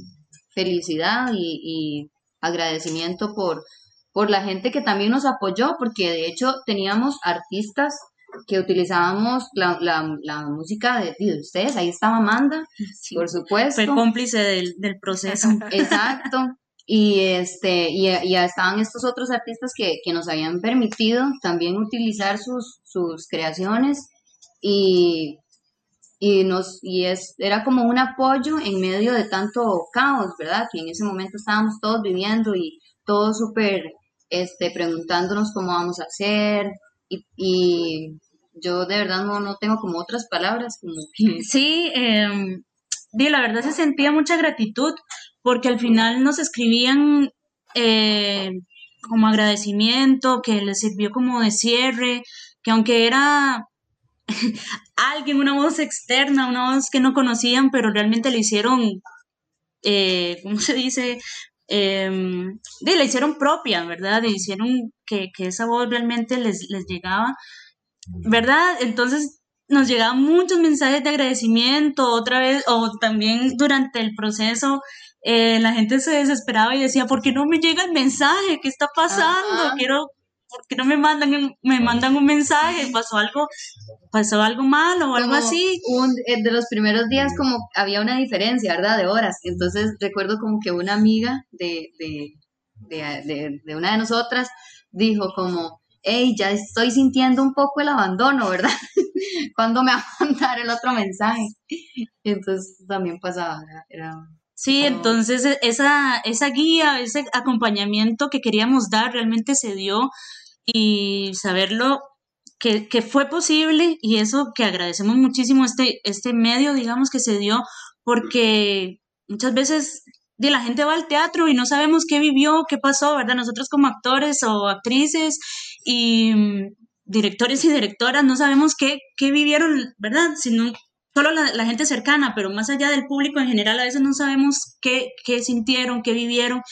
Speaker 5: felicidad y, agradecimiento por, por la gente que también nos apoyó, porque de hecho teníamos artistas que utilizábamos la, la, música de, ustedes, ahí estaba Amanda, por supuesto.
Speaker 6: Fue cómplice del, del proceso.
Speaker 5: Exacto. Y, este, y, ya estaban estos otros artistas que, que, nos habían permitido también utilizar sus, sus creaciones y, y, nos, y es, era como un apoyo en medio de tanto caos, ¿verdad? Que en ese momento estábamos todos viviendo y todos súper este, preguntándonos cómo vamos a hacer y, y, yo de verdad no, no tengo como otras palabras. Como
Speaker 6: Sí, eh, la verdad se sentía mucha gratitud porque al final nos escribían eh, como agradecimiento, que les sirvió como de cierre, que aunque era <laughs> alguien, una voz externa, una voz que no conocían, pero realmente le hicieron, eh, ¿cómo se dice? Eh, la hicieron propia, ¿verdad? Le hicieron que, que esa voz realmente les, les llegaba, ¿verdad? Entonces nos llegaban muchos mensajes de agradecimiento, otra vez, o también durante el proceso, eh, la gente se desesperaba y decía, ¿por qué no me llega el mensaje? ¿Qué está pasando? Quiero, ¿por qué no me mandan, un, me mandan un mensaje? ¿Pasó algo, pasó algo malo o algo así?
Speaker 5: Un, eh, de los primeros días como había una diferencia, ¿verdad? De horas. Entonces recuerdo como que una amiga de, de, de, de una de nosotras dijo como, hey, ya estoy sintiendo un poco el abandono, ¿verdad? <laughs> ¿Cuándo me va a mandar el otro mensaje? Entonces también pasaba, era
Speaker 6: Sí, entonces e, esa, esa guía, ese acompañamiento que queríamos dar realmente se dio y saberlo que, que, fue posible y eso que agradecemos muchísimo este, este medio, digamos, que se dio porque muchas veces de la gente va al teatro y no sabemos qué vivió, qué pasó, ¿verdad? Nosotros como actores o actrices y mm, directores y directoras no sabemos qué, qué vivieron, ¿verdad? Sino solo la, gente cercana, pero más allá del público en general, a veces no sabemos qué, qué sintieron, qué vivieron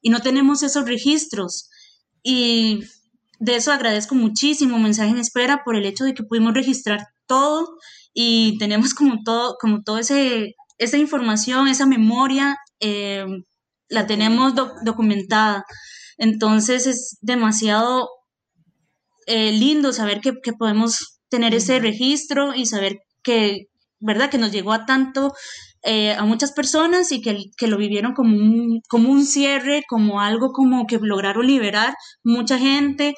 Speaker 6: y no tenemos esos registros. Y de eso agradezco muchísimo Mensaje en Espera por el hecho de que pudimos registrar todo y tenemos como todo, como todo ese, esa información, esa memoria, eh, la tenemos documentada. Entonces es demasiado eh, lindo saber que, que podemos tener ese registro y saber que ¿verdad? Que nos llegó a tanto, eh, a muchas personas y que, que, lo vivieron como un, como un cierre, como algo como que lograron liberar mucha gente.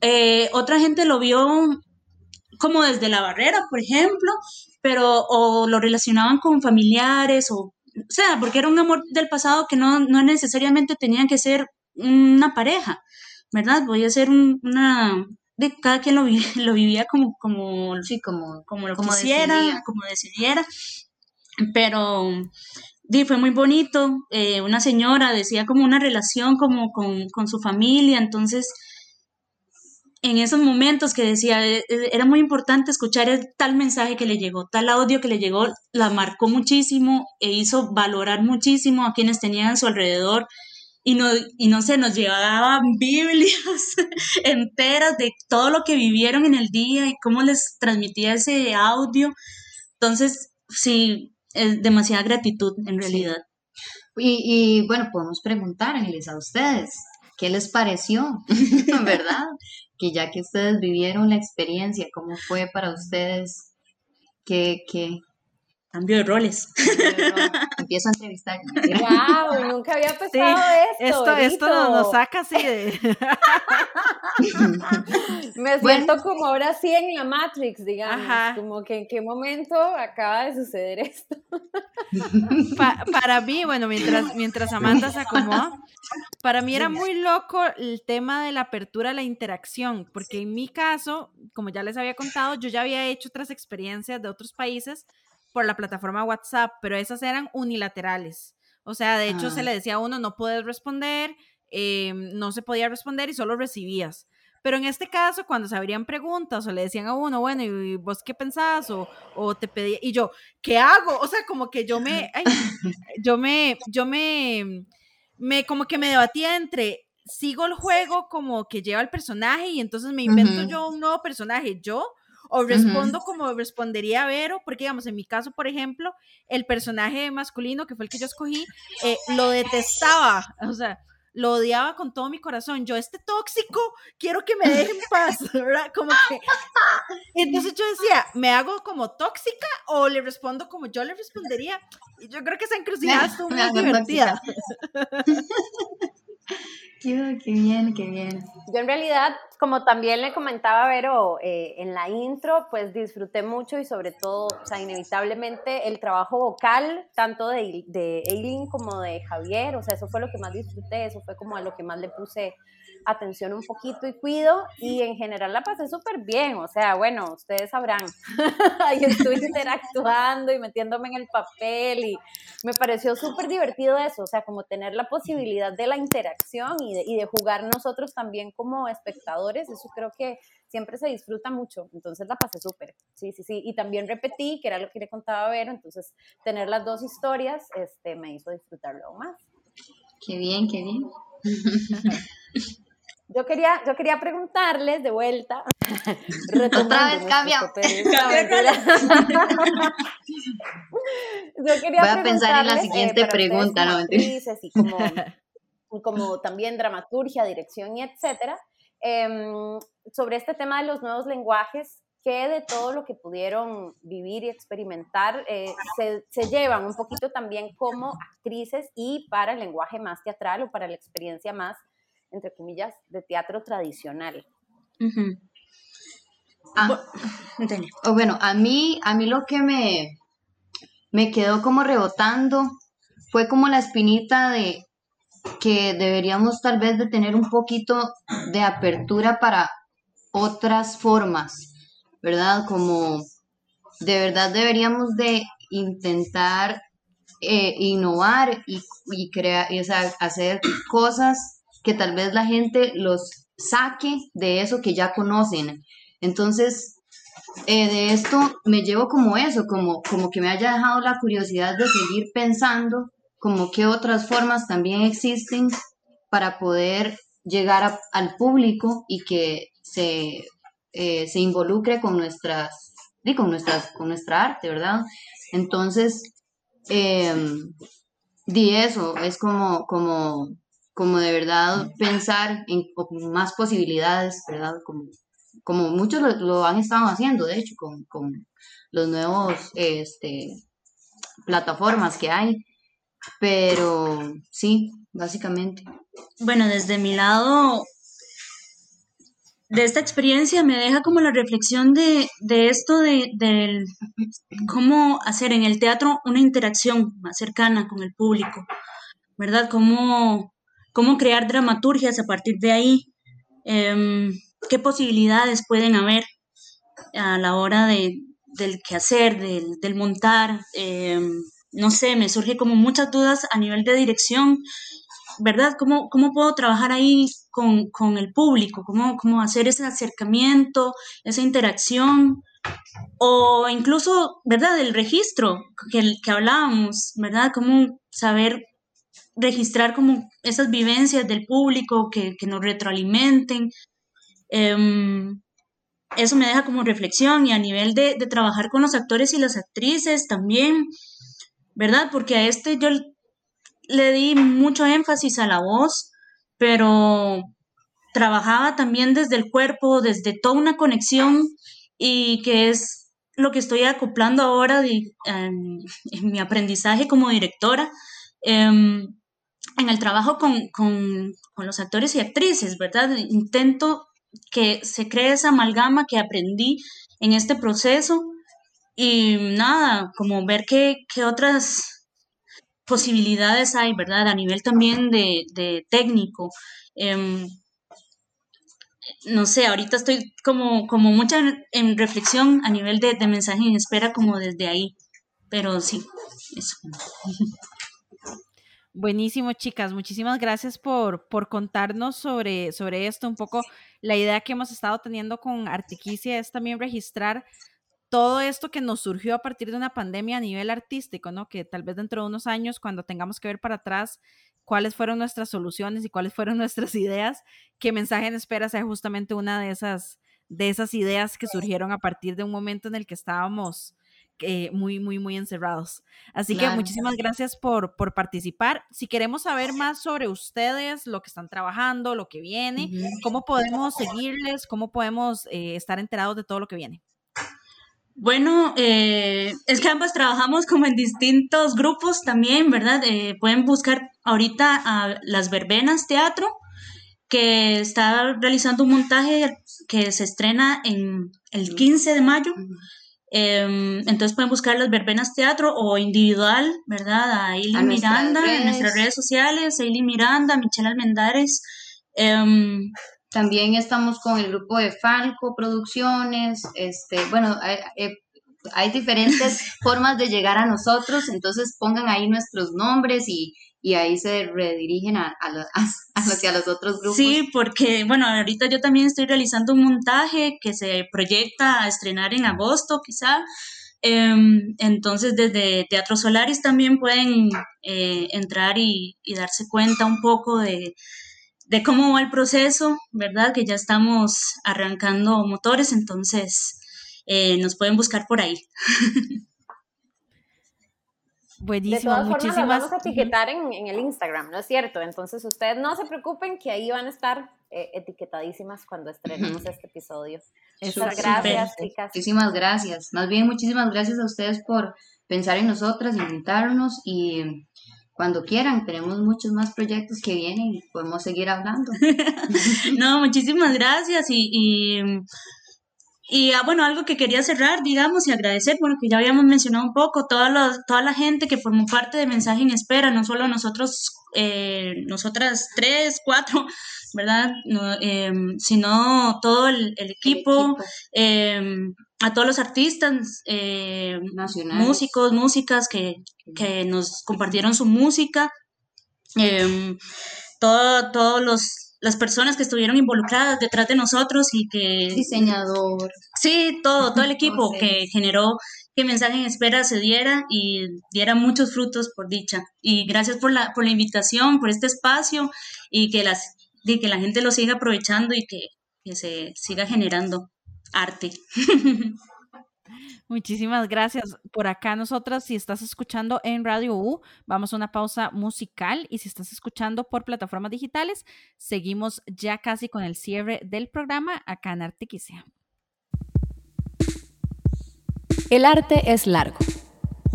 Speaker 6: Eh, otra gente lo vio como desde la barrera, por ejemplo, pero o lo relacionaban con familiares o, o sea, porque era un amor del pasado que no, no necesariamente tenían que ser una pareja, ¿verdad? Voy a ser una, de cada quien lo, <laughs> lo vivía como, como,
Speaker 5: sí, como,
Speaker 6: como lo quisiera, como decidiera. Pero sí, fue muy bonito. Eh, una señora decía como una relación como con, con, su familia. Entonces, en esos momentos que decía, e, e, era muy importante escuchar el, tal mensaje que le llegó, tal audio que le llegó, la marcó muchísimo e hizo valorar muchísimo a quienes tenían a su alrededor y no, y no sé, nos llevaban Biblias <laughs> enteras de todo lo que vivieron en el día y cómo les transmitía ese audio. Entonces, sí, es demasiada gratitud en realidad.
Speaker 5: Y, y bueno, podemos preguntar, Ángeles, a ustedes, ¿qué les pareció? <laughs> <laughs> ¿Verdad? que ya que ustedes vivieron la experiencia, ¿cómo fue para ustedes? ¿Qué, qué,
Speaker 6: Cambio de roles.
Speaker 5: Empiezo a entrevistar.
Speaker 4: ¡Wow! Nunca había pensado esto.
Speaker 2: Esto, esto nos, saca así de. <laughs>
Speaker 4: Me siento como ahora sí en la Matrix, digamos. Como que en qué momento acaba de suceder esto.
Speaker 2: para mí, bueno, mientras, mientras Amanda se acomoda, para mí era muy loco el tema de la apertura, la interacción, porque en mi caso, como ya les había contado, yo ya había hecho otras experiencias de otros países por la plataforma WhatsApp, pero esas eran unilaterales. O sea, de hecho se ah. le decía a uno, no puedes responder, em, no se podía responder y solo recibías. Pero en este caso, cuando se abrían preguntas o le decían a uno, bueno, ¿y vos qué pensás? O, o te pedía, y yo, ¿qué hago? O sea, como que yo me, <laughs> yo me, yo me, me, como que me debatía entre, sigo el juego como que lleva el personaje y entonces me invento yo un nuevo personaje, yo, o respondo como respondería Vero, porque digamos, en mi caso, por ejemplo, el personaje masculino, que fue el que yo escogí, eh, lo detestaba, <laughs> o sea, lo odiaba con todo mi corazón. Yo, este tóxico, quiero que me dejen paz, <laughs> ¿verdad? Como que... <laughs> Entonces yo decía, ¿me hago como tóxica o le respondo como yo le respondería? Y yo creo que esa encrucijada estuvo muy divertida. <laughs>
Speaker 5: Qué, bien, qué bien.
Speaker 4: Yo en realidad, como también le comentaba a Vero eh, en la intro, pues disfruté mucho y sobre todo, o sea, inevitablemente el trabajo vocal, tanto de, de Eileen como de Javier, o sea, eso fue lo que más disfruté, eso fue como a lo que más le puse atención un poquito y cuido y en general la pasé súper bien, o sea, bueno, ustedes sabrán, <laughs> ahí estuve interactuando y metiéndome en el papel y me pareció súper divertido eso, o sea, como tener la posibilidad de la interacción y de, y de jugar nosotros también como espectadores, eso creo que siempre se disfruta mucho, entonces la pasé súper, sí, sí, sí, y también repetí, que era lo que le contaba a Vero, entonces tener las dos historias este, me hizo disfrutarlo aún más.
Speaker 5: Qué bien, qué bien. <laughs>
Speaker 4: Yo quería, yo quería preguntarles de vuelta. <laughs>
Speaker 5: Otra vez cambia. <laughs> <laughs>
Speaker 4: yo quería
Speaker 5: Voy a pensar en la siguiente
Speaker 4: eh,
Speaker 5: pregunta, ¿no?
Speaker 4: y como, como también dramaturgia, dirección y etcétera, em, sobre este tema de los nuevos lenguajes, ¿qué de todo lo que pudieron vivir y experimentar eh, se, se, llevan un poquito también como actrices y para el lenguaje más teatral o para la experiencia más entre comillas, de teatro tradicional.
Speaker 5: ah, <laughs> bueno, a mí, a mí lo que me, me quedó como rebotando fue como la espinita de que deberíamos tal vez de tener un poquito de apertura para otras formas, ¿verdad? Como de verdad deberíamos de intentar eh, innovar y, y crear, o sea, hacer cosas que tal vez la gente los saque de eso que ya conocen. Entonces, eh, de esto me llevo como eso, como, como que me haya dejado la curiosidad de seguir pensando como qué otras formas también existen para poder llegar al público y que se, eh, se involucre con nuestras, con nuestras, con nuestra arte, ¿verdad? Entonces, eh, di eso, es como, como como de verdad pensar en más posibilidades, ¿verdad? Como, como muchos lo, han estado haciendo, de hecho, con, con los nuevos este, plataformas que hay. Pero sí, básicamente.
Speaker 6: Bueno, desde mi lado, de esta experiencia me deja como la reflexión de, de esto de, de, cómo hacer en el teatro una interacción más cercana con el público, ¿verdad? Cómo cómo crear dramaturgias a partir de ahí, em, qué posibilidades pueden haber a la hora de, del quehacer, del, del montar. Em, no sé, me surge como muchas dudas a nivel de dirección, ¿verdad? ¿Cómo, cómo puedo trabajar ahí con, con el público? ¿Cómo, ¿Cómo hacer ese acercamiento, esa interacción? O incluso, ¿verdad? El registro que, que hablábamos, ¿verdad? Cómo saber registrar como esas vivencias del público que, nos retroalimenten. Em, eso me deja como reflexión y a nivel de, trabajar con los actores y las actrices también, ¿verdad? Porque a este yo le di mucho énfasis a la voz, pero trabajaba también desde el cuerpo, desde toda una conexión y que es lo que estoy acoplando ahora en, mi aprendizaje como directora. Em, en el trabajo con, con, los actores y actrices, ¿verdad? Intento que se cree esa amalgama que aprendí en este proceso y nada, como ver qué, qué otras posibilidades hay, ¿verdad? A nivel también de, de técnico. Eh, no sé, ahorita estoy como, como mucha en, reflexión a nivel de, de mensaje en espera como desde ahí, pero sí, eso. <laughs>
Speaker 2: Buenísimo, chicas. Muchísimas gracias por, por contarnos sobre, sobre esto. Un poco la idea que hemos estado teniendo con Artiquicia es también registrar todo esto que nos surgió a partir de una pandemia a nivel artístico, ¿no? Que tal vez dentro de unos años, cuando tengamos que ver para atrás cuáles fueron nuestras soluciones y cuáles fueron <laughs> nuestras ideas, que Mensaje en Espera sea justamente una de esas, de esas ideas que surgieron a partir de un momento en el que estábamos eh, muy, muy, muy encerrados. Así que muchísimas gracias por, por, participar. Si queremos saber más sobre ustedes, lo que están trabajando, lo que viene, cómo podemos seguirles, cómo podemos eh, estar enterados de todo lo que viene.
Speaker 6: Bueno, eh, es que ambas trabajamos como en distintos grupos también, ¿verdad? pueden buscar ahorita a las verbenas teatro que está realizando un montaje que se estrena en el 15 de mayo. Em, entonces pueden buscar las verbenas teatro o individual, ¿verdad? A Ailey Miranda en nuestras redes sociales, Ailey Miranda, Michelle Almendares. Em,
Speaker 5: también estamos con el grupo de Falco Producciones, este, bueno, hay, hay diferentes <laughs> formas de llegar a nosotros, entonces pongan ahí nuestros nombres y, y ahí se redirigen a, hacia <laughs> los otros grupos.
Speaker 6: Sí, porque bueno, ahorita yo también estoy realizando un montaje que se proyecta a estrenar en agosto quizá. Em, entonces desde Teatro Solaris también pueden eh, entrar y, darse cuenta un poco de, de cómo va el proceso, ¿verdad? Que ya estamos arrancando motores, entonces eh, nos pueden buscar por ahí. <laughs>
Speaker 2: Buenísimo,
Speaker 4: de todas formas, vamos a etiquetar en, en, el Instagram, ¿no es cierto? Entonces ustedes no se preocupen que ahí van a estar eh, etiquetadísimas cuando estrenemos este episodio.
Speaker 5: Muchas gracias, chicas. Muchísimas gracias. Más bien, muchísimas gracias a ustedes por pensar en nosotras, invitarnos y cuando quieran, tenemos muchos más proyectos que vienen y podemos seguir hablando. <laughs> <laughs>
Speaker 6: no, muchísimas gracias y, y y ah, bueno, algo que quería cerrar, digamos, y agradecer, bueno, que ya habíamos mencionado un poco, toda, toda la gente que formó parte de Mensaje en Espera, no solo nosotros, eh, nosotras tres, cuatro, <laughs> ¿verdad? Em, sino todo el, equipo, em, a todos los artistas, eh, músicos, músicas que, que, nos compartieron su música, em, todo, todos los las personas que estuvieron involucradas detrás de nosotros y que...
Speaker 5: Diseñador.
Speaker 6: Sí, todo, todo el <laughs> equipo que generó que Mensaje en Espera se diera y diera muchos frutos por dicha. Y gracias por la, por la invitación, por este espacio y que, las, y que la gente lo siga aprovechando y que, que se siga generando arte. <laughs>
Speaker 2: Muchísimas gracias. Por acá nosotras, si estás escuchando en Radio U, vamos a una pausa musical y si estás escuchando por plataformas digitales, seguimos ya casi con el cierre del programa acá en Artiquicia.
Speaker 1: El arte es largo,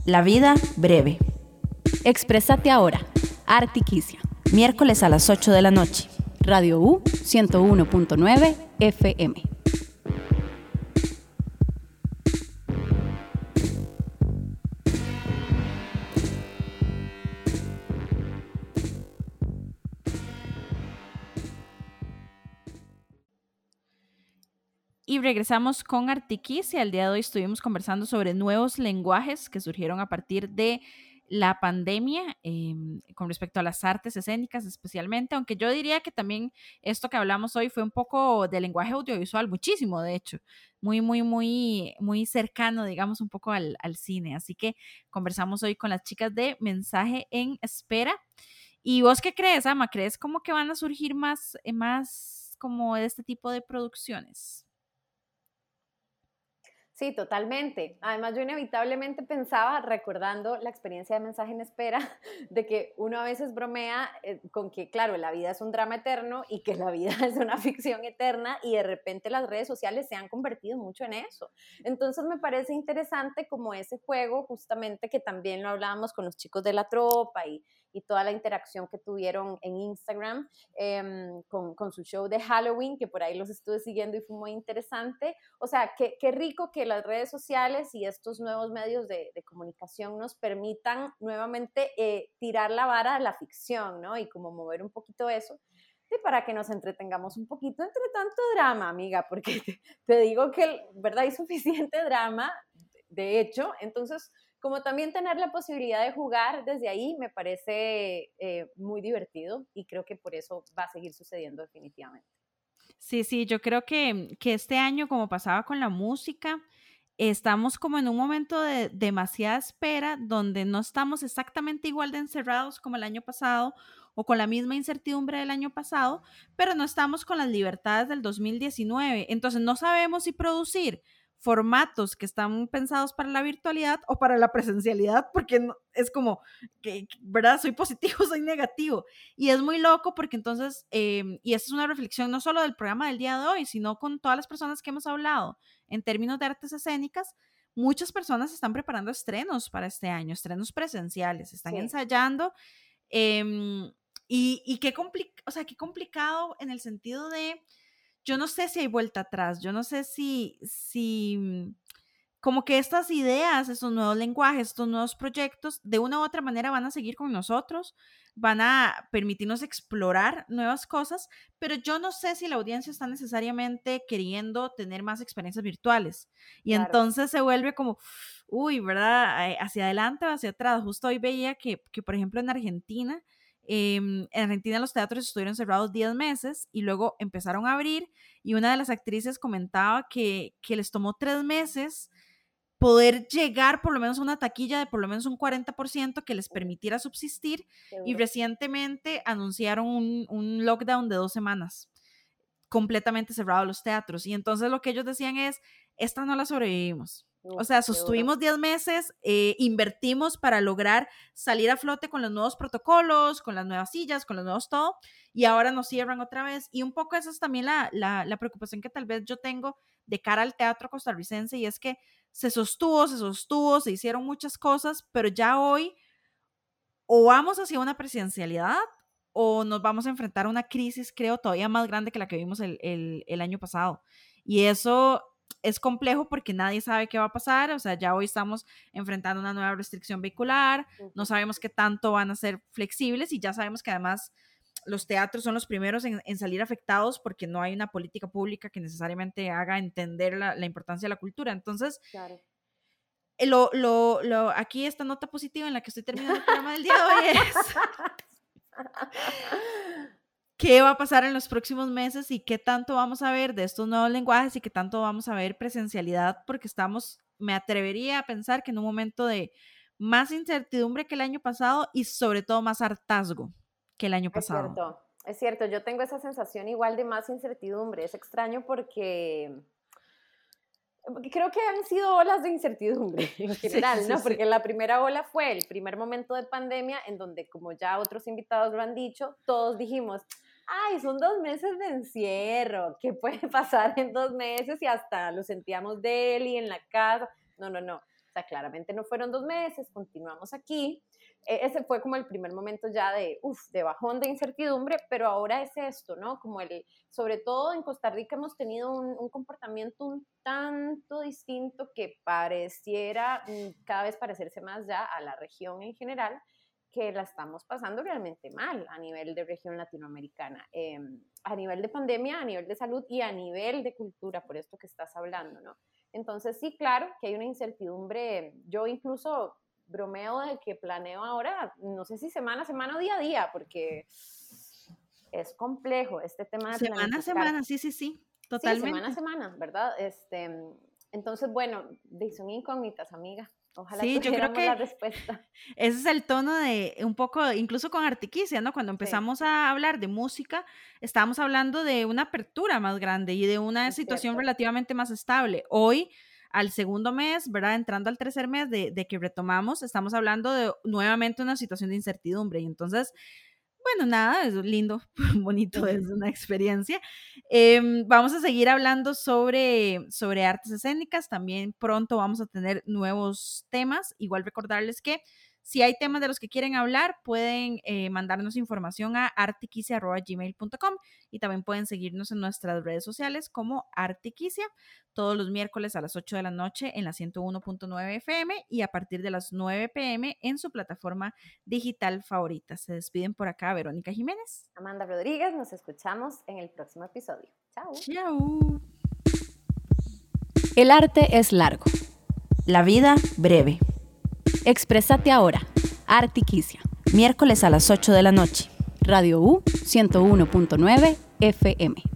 Speaker 1: la vida breve. Exprésate ahora. Artiquicia, miércoles a las 8 de la noche. Radio U 101.9 FM.
Speaker 2: Y regresamos con Artiquis y al día de hoy estuvimos conversando sobre nuevos lenguajes que surgieron a partir de la pandemia em, con respecto a las artes escénicas especialmente, aunque yo diría que también esto que hablamos hoy fue un poco de lenguaje audiovisual, muchísimo de hecho, muy, muy, muy, muy cercano, digamos, un poco al, al cine. Así que conversamos hoy con las chicas de Mensaje en Espera. ¿Y vos qué crees, Ama? ¿Crees como que van a surgir más, eh, más como de este tipo de producciones?
Speaker 4: Sí, totalmente. Además, yo inevitablemente pensaba, recordando la experiencia de mensaje en espera, <laughs> de que uno a veces bromea eh, con que, claro, la vida es un drama eterno y que la vida <laughs> es una ficción eterna y de repente las redes sociales se han convertido mucho en eso. Entonces me parece interesante como ese juego, justamente que también lo hablábamos con los chicos de la tropa y, y toda la interacción que tuvieron en Instagram em, con, con, su show de Halloween, que por ahí los estuve siguiendo y fue muy interesante. O sea, qué, qué rico que las redes sociales y estos nuevos medios de, comunicación nos permitan nuevamente eh, tirar la vara a la ficción, ¿no? Y como mover un poquito eso para que nos entretengamos un poquito entre tanto drama, amiga, porque <laughs> te digo que, ¿verdad? Hay suficiente drama, de hecho, entonces como también tener la posibilidad de jugar desde ahí me parece eh, muy divertido y creo que por eso va a seguir sucediendo definitivamente.
Speaker 2: Sí, sí, yo creo que, que este año, como pasaba con la música, estamos como en un momento de demasiada espera donde no estamos exactamente igual de encerrados como el año pasado o con la misma incertidumbre del año pasado, pero no estamos con las libertades del 2019. Entonces no sabemos si producir formatos que están pensados para la virtualidad o para la presencialidad, porque es como, que, ¿verdad? Soy positivo, <laughs> soy negativo. Y es muy loco porque entonces, em, y esta es una reflexión no solo del programa del día de hoy, sino con todas las personas que hemos hablado en términos de artes escénicas, muchas personas están preparando estrenos para este año, estrenos presenciales, están ensayando. Em, y, y qué, o sea, qué complicado en el sentido de yo no sé si hay vuelta atrás, yo no sé si, si mm, como que estas ideas, estos nuevos lenguajes, estos nuevos proyectos, de una u otra manera van a seguir con nosotros, van a permitirnos explorar nuevas cosas, pero yo no sé si la audiencia está necesariamente queriendo tener más experiencias virtuales. Y entonces se vuelve como, uy, ¿verdad? Hacia adelante o hacia atrás. Justo hoy veía que, que por ejemplo, en Argentina, Em, en Argentina los teatros estuvieron cerrados 10 meses y luego empezaron a abrir y una de las actrices comentaba que, que les tomó tres meses poder llegar por lo menos a una taquilla de por lo menos un 40% que les permitiera subsistir y recientemente anunciaron un, un lockdown de dos semanas completamente cerrado los teatros. Y entonces lo que ellos decían es, esta no la sobrevivimos o sea, sostuvimos 10 meses, eh, invertimos para lograr salir a flote con los nuevos protocolos, con las nuevas sillas, con los nuevos todo, y ahora nos cierran otra vez. Y un poco esa es también la, la, preocupación que tal vez yo tengo de cara al teatro costarricense, y es que se sostuvo, se sostuvo, se hicieron muchas cosas, pero ya hoy o vamos hacia una presidencialidad o nos vamos a enfrentar a una crisis, creo, todavía más grande que la que vimos el, el, el año pasado. Y eso es complejo porque nadie sabe qué va a pasar, o sea, ya hoy estamos enfrentando una nueva restricción vehicular, no sabemos qué tanto van a ser flexibles y ya sabemos que además los teatros son los primeros en, salir afectados porque no hay una política pública que necesariamente haga entender la, importancia de la cultura. Entonces, eh, lo, lo, lo, aquí esta nota positiva en la que estoy terminando el programa del día de hoy es <laughs> qué va a pasar en los próximos meses y qué tanto vamos a ver de estos nuevos lenguajes y qué tanto vamos a ver presencialidad, porque estamos, me atrevería a pensar que en un momento de más incertidumbre que el año pasado y sobre todo más hartazgo que el año pasado.
Speaker 4: Es cierto, es cierto, yo tengo esa sensación igual de más incertidumbre, es extraño porque creo que han sido olas de incertidumbre <laughs> en general, ¿no? Porque la primera ola fue el primer momento de pandemia en donde, como ya otros invitados lo han dicho, todos dijimos, ay, son dos meses de encierro, ¿qué puede <laughs> pasar en dos meses? Y hasta lo sentíamos de él y en la casa. No, no, no. O sea, claramente no fueron dos meses, continuamos aquí. E, ese fue como el primer momento ya de, uff, de bajón de incertidumbre, pero ahora es esto, ¿no? Como el, sobre todo en Costa Rica hemos tenido un, un comportamiento un tanto distinto que pareciera mm, cada vez parecerse más ya a la región en general que la estamos pasando realmente mal a nivel de región latinoamericana, em, a nivel de pandemia, a nivel de salud y a nivel de cultura, por esto que estás hablando, ¿no? Entonces sí, claro que hay una incertidumbre, yo incluso bromeo de que planeo ahora, no sé si semana a semana o día a día, porque es complejo este tema de
Speaker 2: Semana a semana, sí, sí, sí, totalmente.
Speaker 4: semana a semana, ¿verdad? Este, entonces, bueno, son incógnitas, amiga. Ojalá
Speaker 2: sí, yo creo que
Speaker 4: la respuesta. <laughs>
Speaker 2: Ese es el tono de un poco, incluso con Artiquicia, ¿no? Cuando empezamos a hablar de música, estábamos hablando de una apertura más grande y de una situación relativamente más estable. Hoy, al segundo mes, ¿verdad? Entrando al tercer mes de, de que retomamos, estamos hablando de nuevamente una situación de incertidumbre. Y entonces, bueno, nada, es lindo, <laughs> bonito, es una experiencia. Em, vamos a seguir hablando sobre, sobre artes escénicas, también pronto vamos a tener nuevos temas, igual recordarles que si hay temas de los que quieren hablar, pueden eh, mandarnos información a artiquicia.gmail.com y también pueden seguirnos en nuestras redes sociales como Artiquicia todos los miércoles a las 8 de la noche en la 101.9 FM y a partir de las 9 pm en su plataforma digital favorita. Se despiden por acá Verónica Jiménez.
Speaker 4: Amanda Rodríguez, nos escuchamos en el próximo episodio. Chao.
Speaker 2: Chao.
Speaker 1: El arte es largo, la vida breve. Exprésate ahora. Artiquicia. Miércoles a las 8 de la noche. Radio U 101.9 FM.